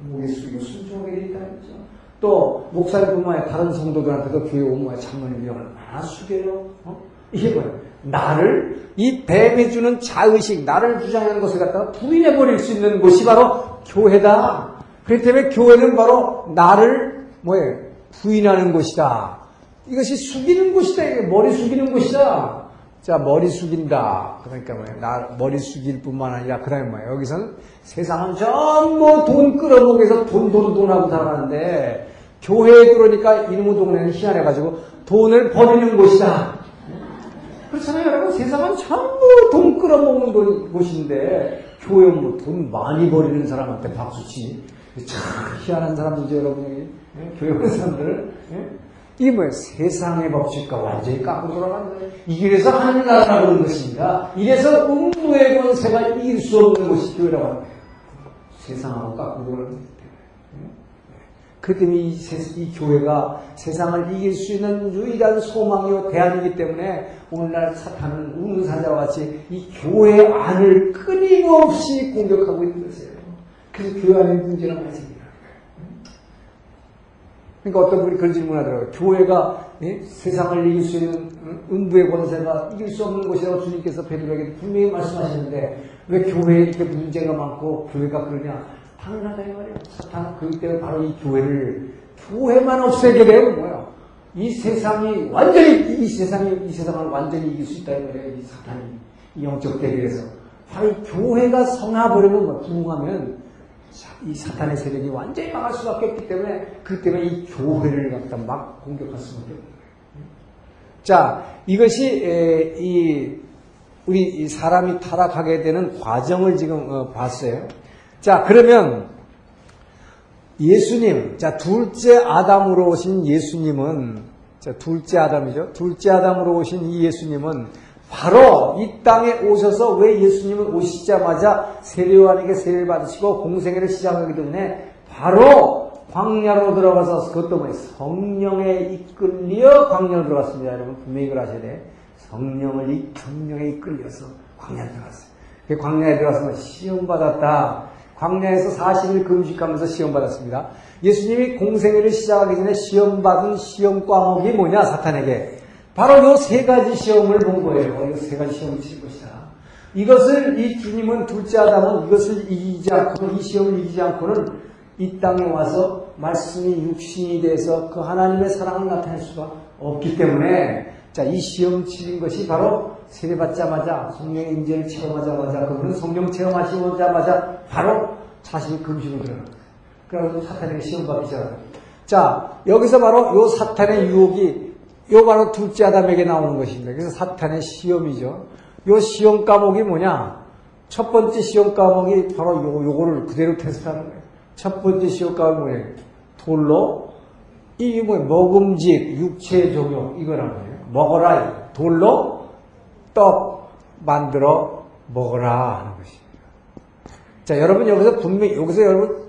목에 숙이고 순종하게 거죠. 또 목사님뿐만 아니라 다른 성도들한테도 교회 오면 장로님이 얼마나 숙여요? 어? 이게 뭐예요? 나를 이 뱀이 주는 자의식, 나를 주장하는 것을 갖다가 부인해 버릴 수 있는 곳이 바로 교회다. 그렇기 때문에 교회는 바로 나를 뭐예요? 부인하는 곳이다. 이것이 숙이는 곳이다. 머리 숙이는 곳이다. 자, 머리 숙인다. 그러니까 뭐예요? 나 머리 숙일 뿐만 아니라, 그 다음에 뭐예요? 여기서는 세상은 전부 돈 끌어모기 위해서 돈, 돈, 돈 하고 살아가는데, 교회에 들어오니까 이놈의 동네는 희한해가지고 돈을 버리는 곳이다. 그렇잖아요, 여러분. 세상은 전부 돈 끌어먹는 곳인데, 교회 뭐돈 많이 버리는 사람한테 박수치. 참 희한한 사람이죠, 여러분. 여기. 예? 교회 오는 사람들. 예? 이게 뭐예요? 세상의 법칙과 완전히 깎고 돌아가는 거예요. 이 길에서 하늘나라라고 하는 것입니다. 이래서 음부의 권세가 이길 수 없는 것이 교회라고 하는 거예요. 세상하고 깎고 돌아가는 거예요. 그렇기 때문에 이, 이, 교회가 세상을 이길 수 있는 유일한 소망이요 대안이기 때문에 오늘날 사탄은 우문사자와 같이 이 교회 안을 끊임없이 공격하고 있는 것이에요. 그래서 교회 문제가 많이 생깁니다. 그러니까 어떤 분이 그런 질문을 하더라고요. 교회가 예? 세상을 이길 수 있는 음부의 권세가 이길 수 없는 곳이라고 주님께서 베드로에게 분명히 말씀하셨는데 왜 교회에 이렇게 문제가 많고 교회가 그러냐? 당연하다 이 말이에요. 그렇기 때문에 바로 이 교회를 교회만 없애게 되면 뭐야? 이 세상이 완전히 이 세상이 이 세상을 완전히 이길 수 있다 이 말이에요. 이 사탄이 이 영적 대결에서 바로 이 교회가 성화버리면 뭐 부흥하면 이 사탄의 세력이 완전히 망할 수밖에 없기 때문에 그 때문에 이 교회를 갖다 막 공격할 수밖에. 자, 이것이 에, 이 우리 이 사람이 타락하게 되는 과정을 지금 어, 봤어요. 자, 그러면 예수님, 자 둘째 아담으로 오신 예수님은 자 둘째 아담이죠. 둘째 아담으로 오신 이 예수님은 바로 이 땅에 오셔서 왜 예수님은 오시자마자 세례요한에게 세례를 받으시고 공생애를 시작하기 때문에 바로 광야로 들어가서 그것도 뭐예요? 성령에 이끌려 광야로 들어갔습니다. 여러분 분명히 이걸 아셔야 돼. 성령을 이 성령에 이끌려서 광야에 들어갔어요. 그 광야에 들어가서 시험 받았다. 광야에서 40일 금식하면서 시험 받았습니다. 예수님이 공생애를 시작하기 전에 시험 받은 시험 과목이 뭐냐 사탄에게 바로 요세 가지 시험을 본 거예요. 이 세 가지 시험을 치는 것이다. 이것을 이 주님은 둘째 아담은 이것을 이기지 않고 이 시험을 이기지 않고는 이 땅에 와서 말씀이 육신이 돼서 그 하나님의 사랑을 나타낼 수가 없기 때문에 자, 이 시험 치는 것이 바로 세례받자마자 성령의 인재를 체험하자마자 그분은 성령 체험하시자마자 바로 자신이 금식을 들어요. 그래서 사탄에게 시험 받기 시작합니다. 자, 여기서 바로 요 사탄의 유혹이 요 바로 둘째 아담에게 나오는 것입니다. 그래서 사탄의 시험이죠. 요 시험 과목이 뭐냐? 첫 번째 시험 과목이 바로 요, 요거를 그대로 테스트하는 거예요. 첫 번째 시험 과목이 뭐예요? 돌로, 이게 뭐 먹음직, 육체 종용, 이거란 말이에요. 먹어라. 돌로 떡 만들어 먹어라 하는 것입니다. 자, 여러분 여기서 분명히, 여기서 여러분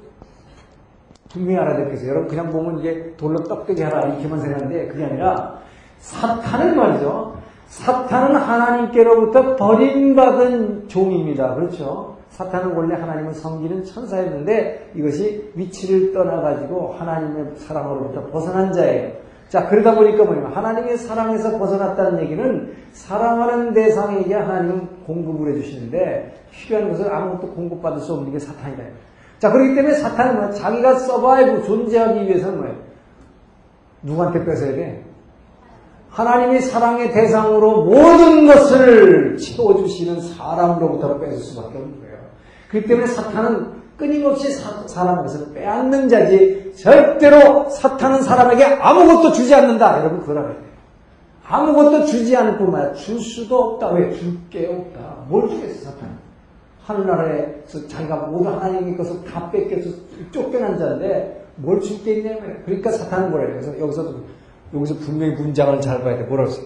분명히 알아야 될 것이요 여러분 그냥 보면 이게 돌로 떡되게 하라 이렇게만 생각하는데 그게 아니라 사탄은 말이죠. 사탄은 하나님께로부터 버림받은 종입니다. 그렇죠? 사탄은 원래 하나님을 섬기는 천사였는데 이것이 위치를 떠나가지고 하나님의 사랑으로부터 벗어난 자예요. 자, 그러다 보니까 뭐냐면 하나님의 사랑에서 벗어났다는 얘기는 사랑하는 대상에게 하나님은 공급을 해주시는데 필요한 것을 아무것도 공급받을 수 없는 게 사탄이다. 자, 그렇기 때문에 사탄은? 자기가 서바이브 존재하기 위해서는 뭐예요? 누구한테 뺏어야 돼? 하나님의 사랑의 대상으로 모든 것을 채워주시는 사람으로부터 뺏을 수밖에 없는 거예요. 그렇기 때문에 사탄은 끊임없이 사, 람에게서 빼앗는 자지 절대로 사탄은 사람에게 아무것도 주지 않는다. 여러분 그걸 알아야 돼요. 아무것도 주지 않을 뿐만 아니라 줄 수도 없다. 왜? 줄 게 없다. 뭘 주겠어 사탄? 하늘나라에서 자기가 모든 하나님의 것을 다 뺏겨서 쫓겨난 자인데 뭘 줄 게 있냐면 그러니까 사탄은 뭐래요. 그래서 여기서도 여기서 분명히 문장을 잘 봐야 돼. 뭐라고 써?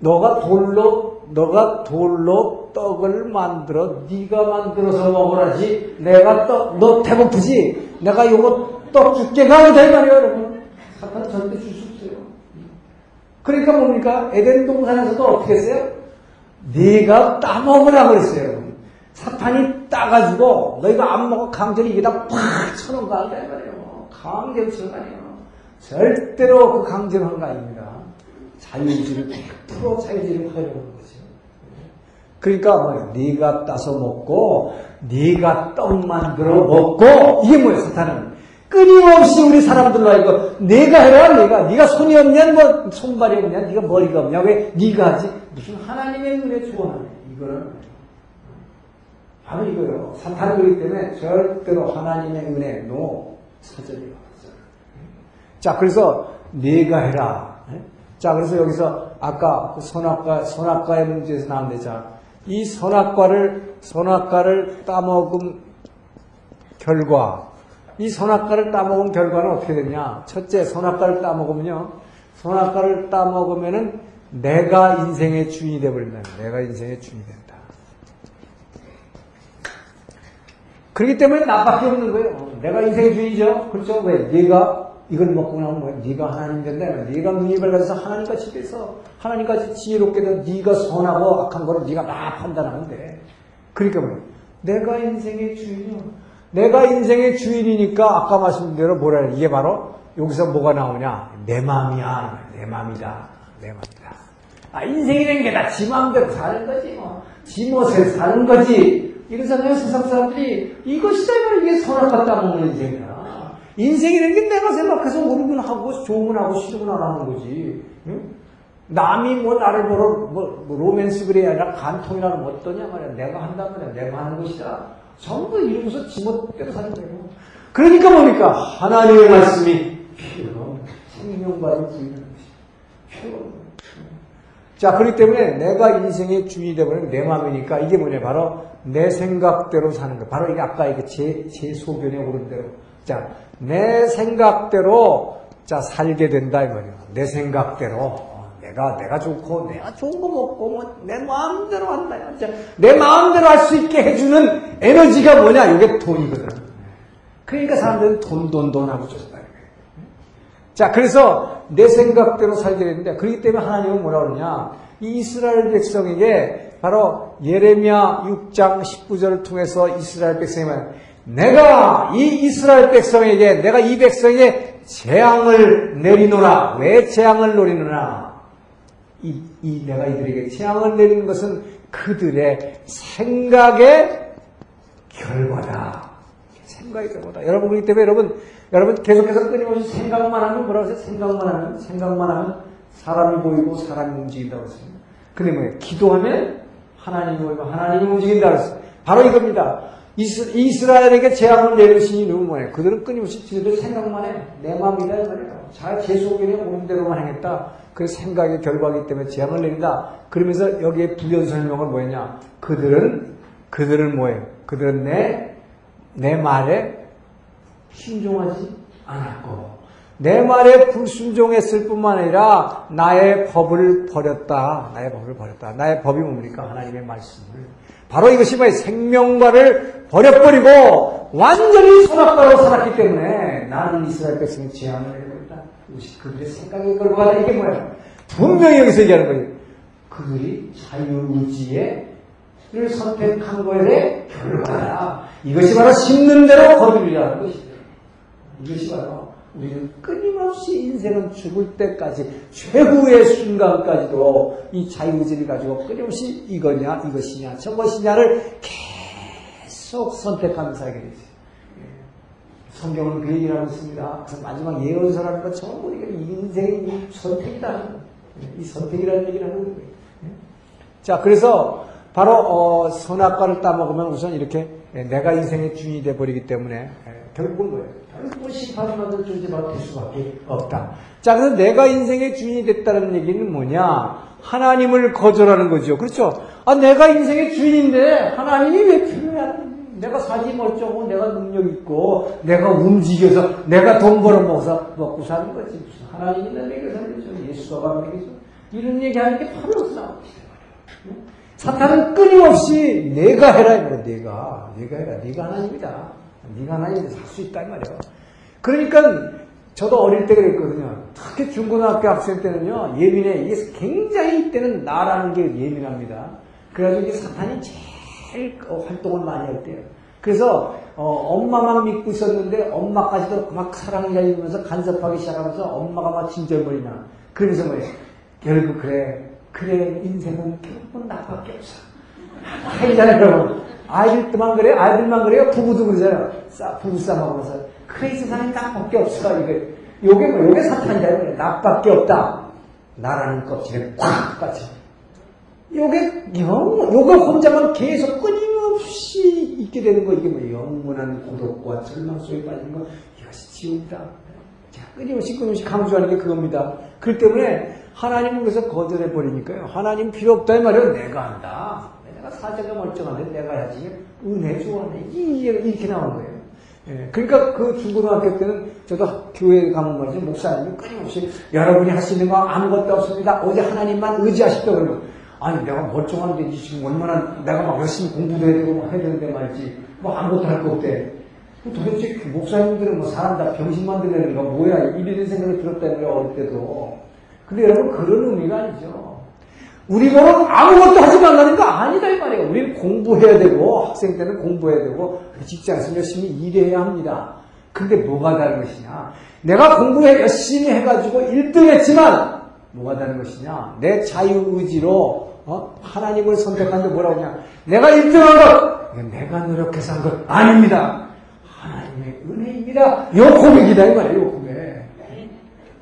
너가 돌로 너가 돌로 떡을 만들어 네가 만들어서 먹으라지. 내가 떡너 배고프지? 내가 요거 떡 줄게. 가면 될 말이에요 여러분. 사탄 절대 줄 수 없어요. 그러니까 뭡니까? 에덴 동산에서도 어떻게 했어요? 네가 따먹으라 그랬어요 여러분. 사탄이 따가지고 너희가 안 먹어. 강제로 이게다 팍 쳐놓은 거 아니야 말이에요. 강제로 치는 거 아니에요 절대로 그 강제로 한 거 아닙니다. 자유의지를 100% 자유의지를 하려는 거죠. 그러니까 뭐 네가 따서 먹고 네가 떡 만들어 먹고 이게 뭐예요 사탄은? 끊임없이 우리 사람들로 이거 내가 해라 내가 네가 손이 없냐 뭐 손발이 없냐 네가 머리가 없냐 왜 네가 하지? 무슨 하나님의 은혜 주원하네. 이거는 바로 이거예요. 사탄은 그렇기 때문에 절대로 하나님의 은혜 노 사절이 없어요 자 그래서 네가 해라 자, 그래서 여기서 아까 그 선악과, 선악과의 문제에서 나왔는데, 자, 이 선악과를, 선악과를 따먹음, 결과. 이 선악과를 따먹은 결과는 어떻게 되냐? 첫째, 선악과를 따먹으면요. 선악과를 따먹으면은 내가 인생의 주인이 되버린다. 내가 인생의 주인이 된다. 그렇기 때문에 나밖에 없는 거예요. 내가 인생의 주인이죠. 그렇죠? 왜? 네가 이걸 먹고 나면 뭐야? 네가 하나님 된다. 네가 눈이 밝아서 하나님같이 돼서 하나님같이 지혜롭게 된 네가 선하고 악한 거를 네가 막 판단하면 돼. 그러니까 뭐야? 내가 인생의 주인이요. 내가 인생의 주인이니까 아까 말씀드린 대로 뭐라 해? 이게 바로 여기서 뭐가 나오냐? 내 마음이야. 내 마음이다. 내 마음이다. 아, 인생이라는 게다 지 마음대로 사는 거지, 뭐. 지 멋에 사는 거지. 이러잖아요, 세상 사람들이. 이것이다, 이게 선악과 따먹는 인생이야. 인생이라는 게 내가 생각해서 옳은 건 하고, 좋은 건 하고, 싫은 건안 하는 거지. 응? 남이 뭐 나를 보러, 뭐, 뭐 로맨스 그래야 아니라 간통이라는 뭐 어떠냐 말이야. 내가 한단 말이야. 내가 하는 것이다. 전부 이러고서 지멋대로 사는 거예요. 그러니까 뭡니까? 하나님의 말씀이 필요 생명과의 부인하는 것이 필요 자, 그렇기 때문에 내가 인생의 주인이 되버리면 내 마음이니까 이게 뭐냐. 바로 내 생각대로 사는 거. 바로 이게 아까 이게 제, 제 소견에 오른 대로. 자, 내 생각대로 자, 살게 된다, 이 말이야. 내 생각대로. 어, 내가, 내가 좋고, 내가 좋은 거 먹고, 뭐, 내 마음대로 한다. 자, 내 마음대로 할 수 있게 해주는 에너지가 뭐냐? 이게 돈이거든. 그러니까 사람들은 돈, 돈, 돈 하고 거예요. 자, 그래서 내 생각대로 살게 되는데, 그렇기 때문에 하나님은 뭐라 그러냐? 이 이스라엘 백성에게 바로 예레미야 6장 19절을 통해서 이스라엘 백성이 말 내가 이 이스라엘 백성에게, 내가 이 백성에게 재앙을 내리노라. 왜 재앙을 노리느냐? 이, 이 내가 이들에게 재앙을 내리는 것은 그들의 생각의 결과다. 생각의 결과다. 여러분, 그렇기 때문에 여러분, 여러분 계속해서 끊임없이 생각만 하면 뭐라고 하세요? 생각만 하면, 생각만 하면 사람이 보이고 사람이 움직인다고 했습니다. 근데 뭐예요? 기도하면 하나님이 보이고 하나님이 움직인다고 했어요. 바로 이겁니다. 이스, 이스라 엘에게 재앙을 내리시니 누구 뭐예요? 그들은 끊임없이 지들 생각만 해. 내 마음이다, 이 말이에요. 잘제 속에 오는 대로만 하겠다. 그 생각의 결과이기 때문에 재앙을 내린다. 그러면서 여기에 부연 설명은 뭐였냐? 그들은, 그들은 뭐예요? 그들은 내, 내 말에 순종하지 않았고, 내 말에 불순종했을 뿐만 아니라 나의 법을 버렸다. 나의 법을 버렸다. 나의 법이 뭡니까? 하나님의 말씀을. 바로 이것이 뭐예요? 생명과를 버려버리고 완전히 선악과로 살았기 때문에 나는 이스라엘 백성의 재앙을 내려버렸다. 이것이 그들의 생각의 결과다. 이게 뭐예요? 분명히 여기서 얘기하는 거예요. 그들이 자유의지를 선택한 거에 결과다. 이것이 바로 심는 대로 거두리라는 것이죠. 이것이 바로 우리는 끊임없이 인생은 죽을 때까지 최후의 순간까지도 이 자유의지를 가지고 끊임없이 이거냐 이것이냐 저것이냐를 계속 선택하면서 살게 되죠. 성경은 그 얘기를 하고 있습니다. 그래서 마지막 예언서라는 것 전부 이게 인생의 선택이다. 이 선택이라는 얘기를 하는 거예요. 자, 그래서 바로 어, 선악과를 따먹으면 우선 이렇게 내가 인생의 주인이 돼버리기 때문에 결국은 뭐예요? 결국은 심판을 받을 존재가 될 수밖에 없다. 자, 그래서 내가 인생의 주인이 됐다는 얘기는 뭐냐? 하나님을 거절하는 거죠. 그렇죠? 아, 내가 인생의 주인인데 하나님이 왜 필요해? 내가 사지 멀쩡하고 내가 능력 있고 내가 움직여서 내가 돈 벌어 먹어서 먹고 사는 거지. 무슨 하나님이 나 내게 살려줘. 예수가 가르쳐줘. 이런 얘기하는 게 바로 싸움이죠. 사탄은 끊임없이 내가 해라 이 말이야. 내가 내가 해라. 네가 하나님이다. 네가 하나님인데 살 수 있단 말이야. 그러니까 저도 어릴 때 그랬거든요. 특히 중고등학교 학생 때는요 예민해. 이게 굉장히 이때는 나라는 게 예민합니다. 그래가지고 이게 사탄이 제일 활동을 많이 할 때요. 그래서 어, 엄마만 믿고 있었는데 엄마까지도 막 사랑을 해주면서 간섭하기 시작하면서 엄마가 막 진절머리나 그러면서 뭐예요? 결국 그래 그래 인생은 결국 은 나밖에 없어. 아니잖아요 여러분. 아이들만 그래요? 아이들만 그래요? 부부도 그러잖아요. 싸, 부부싸움하고 그래서 그래 이 세상에 나밖에 없어. 이게 요게 뭐 요게 사탄이잖아요. 나밖에 없다. 나라는 껍질에 꽉 빠져. 요게 영, 요거 혼자만 계속 끊임없이 있게 되는 거, 이게 뭐 영원한 고독과 절망 속에 빠지는 거, 이것이 지옥이다. 자, 끊임없이 끊임없이 강조하는 게 그겁니다. 그렇기 때문에 하나님은 그래서 거절해 버리니까요. 하나님 필요 없다, 이 말이에요. 내가 한다. 내가 사자가 멀쩡한데 내가 해야지. 은혜. 이게 이렇게 나오는 거예요. 예, 그러니까 그 중고등학교 때는 저도 교회 가면 말이죠. 목사님이 끊임없이 여러분이 할 수 있는 거 아무것도 없습니다. 어제 하나님만 의지하십다 그러면 아니 내가 멀쩡한데 지금 얼마나 내가 막 열심히 공부도 해야 되고 해야 되는데 말이지 뭐 아무것도 할 거 없대. 도대체 그 목사님들은 뭐 사람 다 병신 만 들려는 거 뭐야 이런 생각이 들었다는 거예요 어릴 때도. 근데 여러분 그런 의미가 아니죠. 우리 보는 아무것도 하지 말라는 거 아니다 이 말이에요. 우리는 공부해야 되고 학생 때는 공부해야 되고 직장에서 열심히 일해야 합니다. 근데 뭐가 다른 것이냐? 내가 공부해 열심히 해가지고 1등 했지만 뭐가 다른 것이냐? 내 자유의지로 어? 하나님을 선택한데 뭐라고 하냐? 내가 1등한 것! 내가 노력해서 한 것 아닙니다. 하나님의 은혜입니다. 요 고백이다 이 말이에요. 요 고백.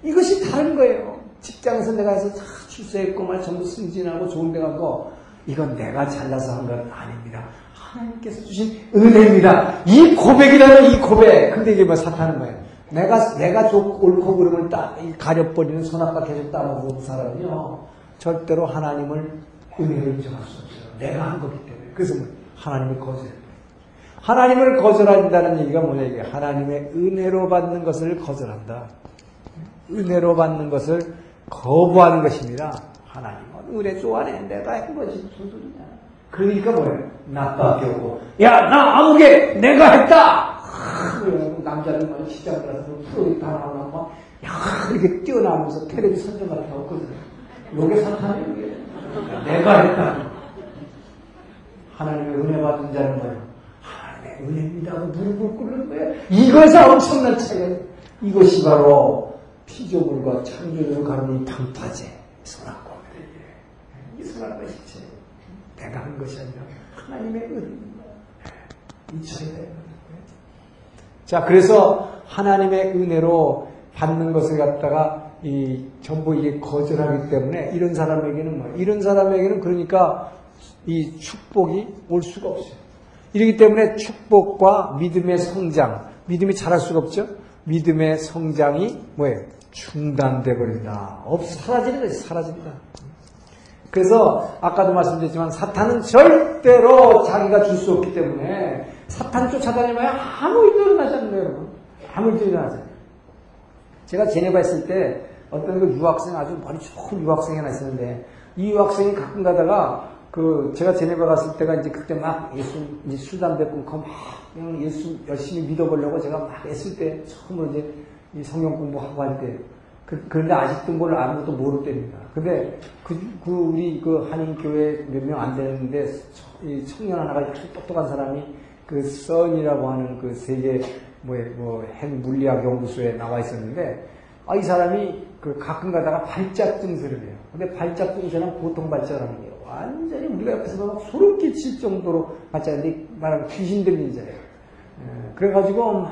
이것이 다른 거예요. 직장에서 내가 해서 다 출세했고 말 전부 승진하고 좋은 데 가고 이건 내가 잘나서 한 건 아닙니다. 하나님께서 주신 은혜입니다. 이 고백이라는 이 고백. 근데 이게 뭐 사탄은 거예요. 내가 내가 좋고 옳고 그름을 딱 가려버리는 손아까 계속 따먹는 사람은요 절대로 하나님을 은혜를 인정할 수 없어요. 내가 한 거기 때문에. 그래서 뭐 하나님을 거절. 하나님을 거절한다는 얘기가 뭐냐 이게 하나님의 은혜로 받는 것을 거절한다. 은혜로 받는 것을 거부하는 것입니다. 하나님은 은혜 좋아해. 내가 한 것이 무슨 소리냐. 그러니까 뭐예요? 나빠게 오고, 야, 나 아무개 내가 했다! 남자는 막 가서 프로젝트 하나 하면 막, 야, 이렇게 뛰어나오면서 텔레비 선정 같은 거 없거든요. 요게 사탄이에요. 내가 했다. 하나님의 은혜 받은 자는 뭐예요? 하나님의 은혜입니다 하고 무릎을 꿇는 거예요. 이것이 엄청난 차이예요. 이것이 바로 피조물과 창조주를 가르는 방파제, 선악과 이 선악과 실체. 내가 한 것이 아니라 하나님의 은혜입니다. 이 차이가 있는 거예요. 자, 그래서 하나님의 은혜로 받는 것을 갖다가 이 전부 이게 거절하기 때문에 이런 사람에게는 뭐 이런 사람에게는 그러니까 이 축복이 올 수가 없어요. 이러기 때문에 축복과 믿음의 성장, 믿음이 자랄 수가 없죠. 믿음의 성장이 뭐예요? 중단돼 버린다. 없 사라지는 거지 사라진다. 그래서 아까도 말씀드렸지만 사탄은 절대로 자기가 줄 수 없기 때문에 사탄 쫓아다니면 아무 일도 일어나지 않는 거예요, 여러분. 아무 일도 일어나지 않아요. 제가 제네바 있을 때 어떤 그 유학생 아주 머리 좋은 유학생이 하나 있었는데 이 유학생이 가끔 가다가 그 제가 제네바 갔을 때가 이제 그때 막 예수 이제 끊고 막 그냥 예수 열심히 믿어보려고 제가 막 했을 때 처음으로 이제 이 성경 공부하고 할때 그, 그런데 아직도 뭘 아무것도 모를 때입니다. 근데 그, 그 우리 그 한인 교회 몇 명 안 되는데 이 청년 하나가 아주 똑똑한 사람이 그 썬이라고 하는 그 세계 뭐핵 뭐 물리학 연구소에 나와 있었는데 아, 이 사람이 그 가끔 가다가 발작 증세를 해요. 근데 발작 증세는 보통 발작하는 게 완전히 우리가 옆에서 보면 소름 끼칠 정도로 발작인데 말하면 귀신 들린 자예요. 예, 그래가지고 막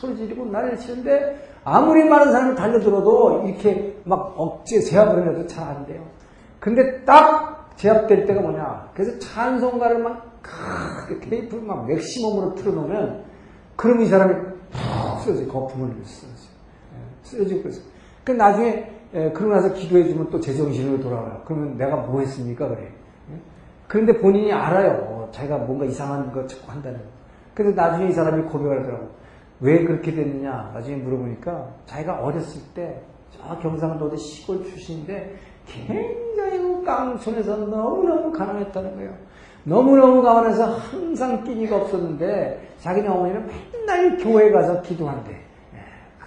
소리 지르고 난리를 치는데 아무리 많은 사람이 달려들어도 이렇게 막 억지에 제압을 해도 잘 안 돼요. 근데 딱 제압될 때가 뭐냐. 그래서 찬송가를 막 크게 테이프를 막 맥시멈으로 틀어놓으면 그럼 이 사람이 푹 쓰러져 거품을 쓰러져. 쓰러지고 그래서. 그 나중에 에, 그러고 나서 기도해주면 또 제정신으로 돌아와요. 그러면 내가 뭐 했습니까? 그래. 그런데 본인이 알아요. 자기가 뭔가 이상한 거 자꾸 한다는 거. 근데 나중에 이 사람이 고백을 하더라고. 왜 그렇게 됐느냐? 나중에 물어보니까 자기가 어렸을 때 저 경상도 시골 출신인데 굉장히 그 깡촌에서 너무너무 가난했다는 거예요. 너무너무 가난해서 항상 끼니가 없었는데 자기네 어머니는 맨날 교회 가서 기도한대. 예.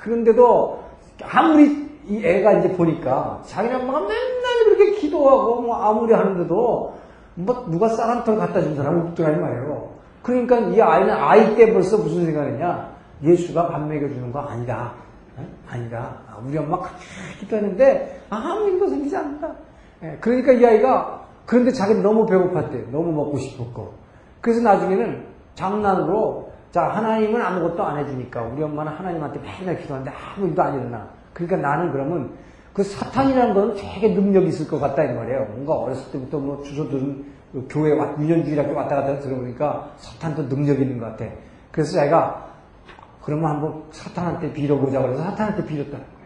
그런데도 아무리 이 애가 이제 보니까 자기네 엄마가 맨날 그렇게 기도하고 뭐 아무리 하는데도 뭐 누가 쌀한톨 갖다 준 사람은 없더라 이 말이에요. 그러니까 이 아이는 아이 때 벌써 무슨 생각이냐? 예수가 밥 먹여주는 거 아니다. 에? 아니다. 우리 엄마 그렇게 기도했는데 아무 일도 생기지 않는다. 예, 그러니까 이 아이가 그런데 자기는 너무 배고팠대. 너무 먹고 싶었고. 그래서 나중에는 장난으로 자 하나님은 아무것도 안 해주니까 우리 엄마는 하나님한테 맨날 기도하는데 아무 일도 안 일어나. 그러니까 나는 그러면 그 사탄이라는 건 되게 능력이 있을 것 같다 이 말이에요. 뭔가 어렸을 때부터 뭐 주소든 교회 왔, 유년주일학교 왔다 갔다 들어보니까 사탄도 능력이 있는 것 같아. 그래서 자기가 그러면 한번 사탄한테 빌어보자 그래서 사탄한테 빌었다는 거예요.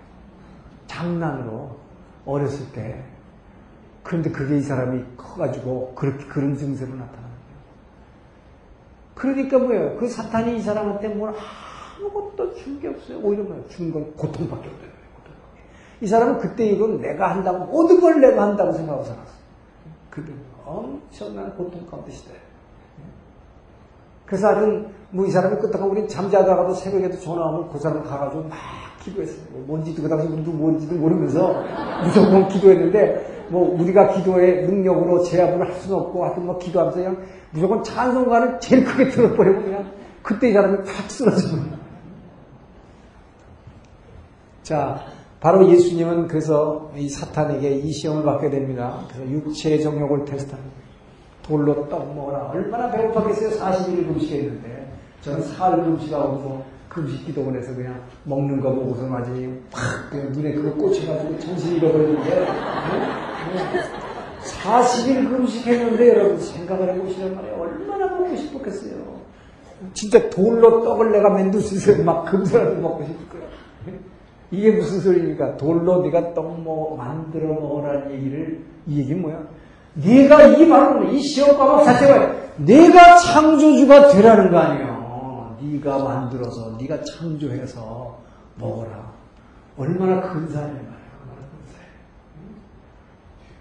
장난으로 어렸을 때. 그런데 그게 이 사람이 커가지고 그렇게 그런 증세로 나타나는 거예요. 그러니까 뭐예요? 그 사탄이 이 사람한테 뭘 아무것도 준 게 없어요. 오히려 뭐예요? 준건 고통밖에 없어요. 이 사람은 그때 이건 내가 한다고, 모든 걸 내가 한다고 생각하고 살았어요. 그들 엄청난 고통 가운데 시대. 그래서 하여튼, 뭐이 사람이 끝하고 우리 잠자다가도 새벽에도 전화 오면 그 사람 가가지고 막 기도했어요. 뭐 뭔지도 그 당시 우리도 뭔지도 모르면서 무조건 기도했는데, 뭐 우리가 기도의 능력으로 제압을 할 수는 없고 하여튼 뭐 기도하면서 그냥 무조건 찬송가를 제일 크게 들어버리고 그냥 그때 이 사람이 팍 쓰러집니다. 자, 바로 예수님은 그래서 이 사탄에게 이 시험을 받게 됩니다. 그래서 육체의 정욕을 테스트합니다. 돌로 떡 먹어라. 얼마나 배고팠겠어요? 41일 금식했는데. 저는 사흘 금식하고서 금식 기도원에서 그냥 먹는 거 보고서 완전히 팍 눈에 그거 꽂혀가지고 정신 잃어버렸는데. 40일 금식했는데 여러분 생각을 해보시란 말이에요. 얼마나 먹고 싶었겠어요. 진짜 돌로 떡을 내가 만들 수 있어요. 막 금서라도 먹고 싶을 거예요. 이게 무슨 소리입니까? 돌로 네가 떡 먹어, 만들어 먹으라는 얘기를 이 얘기는 뭐야? 네가 이 바로 이 시험 과목 자체가 내가 창조주가 되라는 거 아니에요. 네가 만들어서 네가 창조해서 먹어라. 얼마나 근사해 말이야.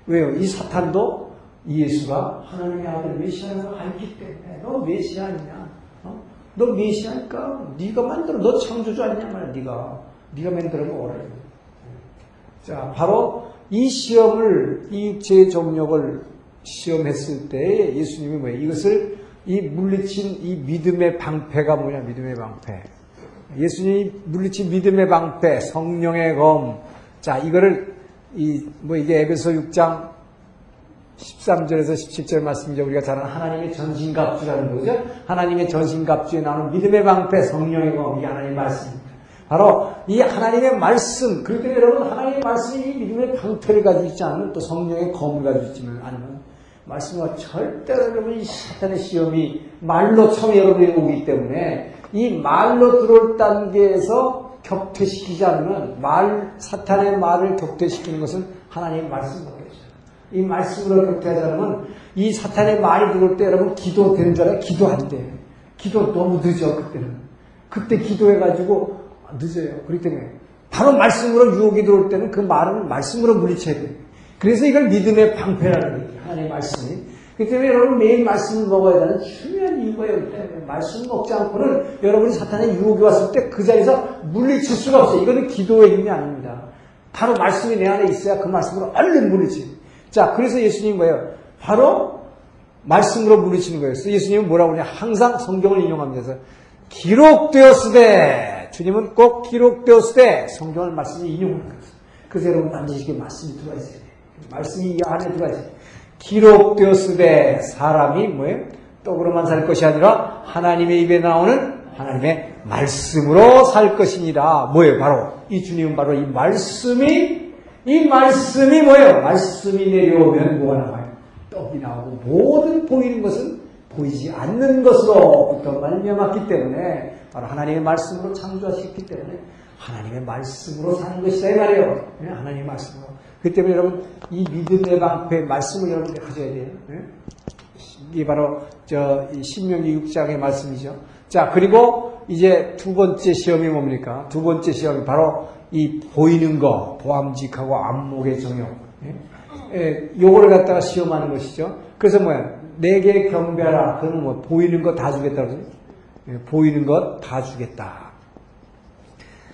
왜요? 이 사탄도 예수가 하나님의 아들 메시아라고 알기 때문에 너 메시아 아니냐? 어? 너 메시아니까 네가 만들어 너 창조주 아니냐 말이야. 네가 네가 만들어 먹어라. 자, 바로 이 시험을 이 육체의 정력을 시험했을 때 예수님이 뭐예요? 이것을 이 물리친 이 믿음의 방패가 뭐냐? 믿음의 방패. 예수님이 물리친 믿음의 방패, 성령의 검. 자, 이거를 이 뭐 이게 에베소 6장 13절에서 17절 말씀이죠. 우리가 잘 아는 하나님의 전신갑주라는 거죠. 하나님의 전신갑주에 나오는 믿음의 방패, 성령의 검, 이게 하나님의 말씀입니다. 바로 이 하나님의 말씀, 때문에 여러분 하나님의 말씀이 이 믿음의 방패를 가지고 있지 않으면 또 성령의 검을 가지고 있지만 않으면 말씀과 절대로 여러분 이 사탄의 시험이 말로 처음에 여러분이 오기 때문에 이 말로 들어올 단계에서 격퇴시키지 않으면 말, 사탄의 말을 격퇴시키는 것은 하나님의 말씀밖에 없어요. 이 말씀으로 격퇴하지 않으면 이 사탄의 말이 들어올 때 여러분 기도 되는 줄 알아요? 기도 안 돼. 기도 너무 늦어, 그때는. 그때 기도해가지고 늦어요. 그렇기 때문에. 바로 말씀으로 유혹이 들어올 때는 그 말은 말씀으로 물리쳐야 돼요. 그래서 이걸 믿음의 방패라는 얘기예요. 하나님의 말씀이. 그렇기 때문에 여러분 매일 말씀을 먹어야 되는 중요한 이유가 여기 때문에 말씀 먹지 않고는 여러분이 사탄의 유혹이 왔을 때 그 자리에서 물리칠 수가 없어요. 이거는 기도의 힘이 아닙니다. 바로 말씀이 내 안에 있어야 그 말씀으로 얼른 물리치. 자, 그래서 예수님 뭐예요? 바로 말씀으로 물리치는 거예요. 예수님은 뭐라고 그러냐? 항상 성경을 인용합니다. 기록되었으되 주님은 꼭 기록되었으되 성경을 말씀을 인용하는 거예요. 그래서 여러분 반드시 이 말씀이 들어가 있어야 돼요. 말씀이 이 안에 들어가 있어요. 기록되었으되 사람이 뭐예요? 떡으로만 살 것이 아니라 하나님의 입에 나오는 하나님의 말씀으로 살 것이니라. 뭐예요? 바로 이 주님은 바로 이 말씀이 이 말씀이 뭐예요? 말씀이 내려오면 뭐가 나와요? 떡이 나오고 모든 보이는 것은 보이지 않는 것으로부터 말미암았기 때문에 바로 하나님의 말씀으로 창조하셨기 때문에 하나님의 말씀으로 사는 것이다 이 말이에요. 하나님의 말씀으로. 그 때문에 여러분 이 믿음의 방패 말씀을 여러분들 가져야 돼요. 이게 바로 저 신명기 6장의 말씀이죠. 자 그리고 이제 두 번째 시험이 뭡니까? 두 번째 시험이 바로 이 보이는 거, 보암직하고 안목의 정욕. 예, 요거를 갖다가 시험하는 것이죠. 그래서 뭐야? 내게 경배하라. 그러면 뭐 보이는 거다 주겠다. 예, 보이는 것 다 주겠다.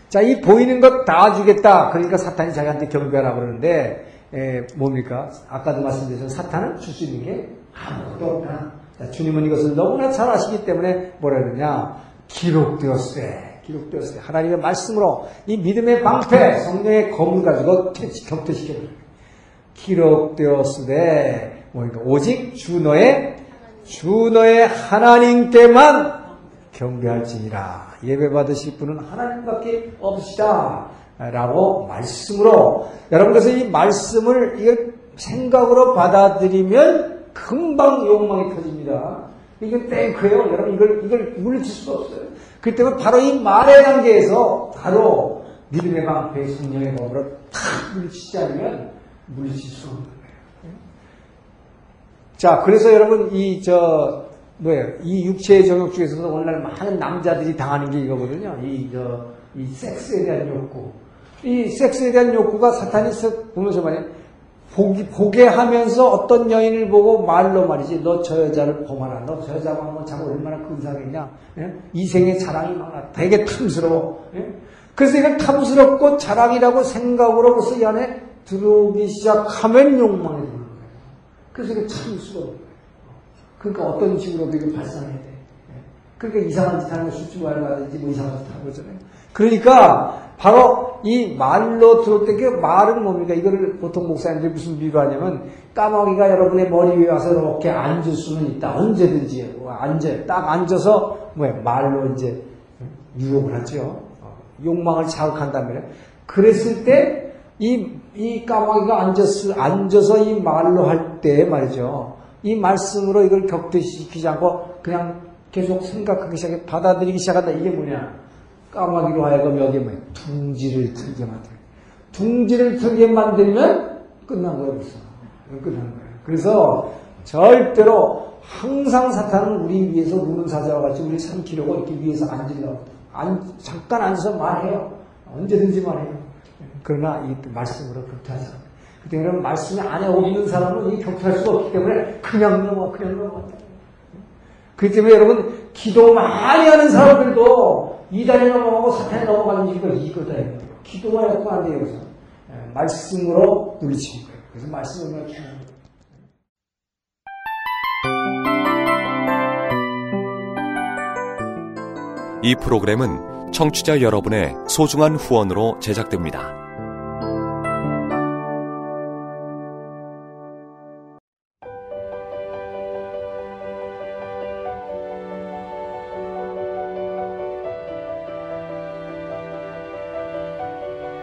자, 이 보이는 것 다 주겠다. 그러니까 사탄이 자기한테 경배하라 그러는데 에, 뭡니까? 아까도 말씀드렸지만 사탄은 줄 수 있는 게 아무것도 없다. 자, 주님은 이것을 너무나 잘 아시기 때문에 뭐라 그러냐? 기록되었으되, 기록되었으되 하나님의 말씀으로 이 믿음의 방패, 성령의 검을 가지고 격퇴시켜 기록되었으되 뭐니까 오직 주 너의 주 너의 하나님께만 경배할지니라. 예배 받으실 분은 하나님밖에 없으시다. 라고 말씀으로 여러분 그래서 이 말씀을 이걸 생각으로 받아들이면 금방 욕망이 터집니다. 이게 땡크예요. 여러분 이걸 이걸 물리칠 수가 없어요. 그 때문에 바로 이 말의 단계에서 바로 믿음의 방패 성령의 법으로 탁 물리치지 않으면 물리칠 수 없는. 자, 그래서 여러분 이 저 뭐예요? 이 육체의 정욕 중에서도 오늘날 많은 남자들이 당하는 게 이거거든요. 이, 저, 이 섹스에 대한 욕구. 이 섹스에 대한 욕구가 사탄이 보면서 말이에요. 보기, 보게 하면서 어떤 여인을 보고 말로 말이지, 너 저 여자를 보아라. 너 저 여자가 뭐 자고 얼마나 근사하겠냐. 예? 이생의 자랑이 많아. 되게 탐스러워. 예? 그래서 이걸 탐스럽고 자랑이라고 생각으로부터 이 안에 들어오기 시작하면 욕망이 거예요. 그래서 이게 참스러워. 그러니까 어떤 식으로도 이걸 발산해야 돼. 예? 그러니까 이상한 짓 하는 거 술주말 가든지 뭐 이상한 짓 하는 거잖아요. 그러니까 바로 이 말로 때그 말은 뭡니까? 이거를 보통 목사님들이 무슨 비유하냐면 까마귀가 여러분의 머리 위에 와서 이렇게 앉을 수는 있다. 언제든지 뭐 앉아 딱 앉아서 뭐야 말로 이제 유혹을 하죠. 어, 욕망을 자극한다면 그랬을 때 이 이 까마귀가 앉았 앉아서 이 말로 할 때 말이죠. 이 말씀으로 이걸 격퇴시키지 않고 그냥 계속 생각하기 시작해 받아들이기 시작한다. 이게 뭐냐? 까마귀로 하여금 여기 뭐 둥지를 틀게 만들. 둥지를 틀게 만들면 끝난 거예요, 벌써. 끝난 거예요. 그래서 절대로 항상 사탄은 우리 위해서 무는 사자와 같이 우리 삼키려고 이렇게 위해서 앉으려고. 안, 잠깐 앉아서 말해요. 언제든지 말해요. 그러나 이 말씀으로 않아요. 그러면 말씀이 안에 없는 사람은 이 격퇴할 수가 없기 때문에 그냥 넘어, 그냥 넘어. 그렇기 때문에 여러분, 기도 많이 하는 사람들도 이단에 넘어가고 사탄에 넘어가는 이유가 이거다. 기도가 해도 안 돼요. 그래서. 말씀으로 물리치는 거예요. 그래서 말씀을 중요한 거예요. 이 프로그램은 청취자 여러분의 소중한 후원으로 제작됩니다.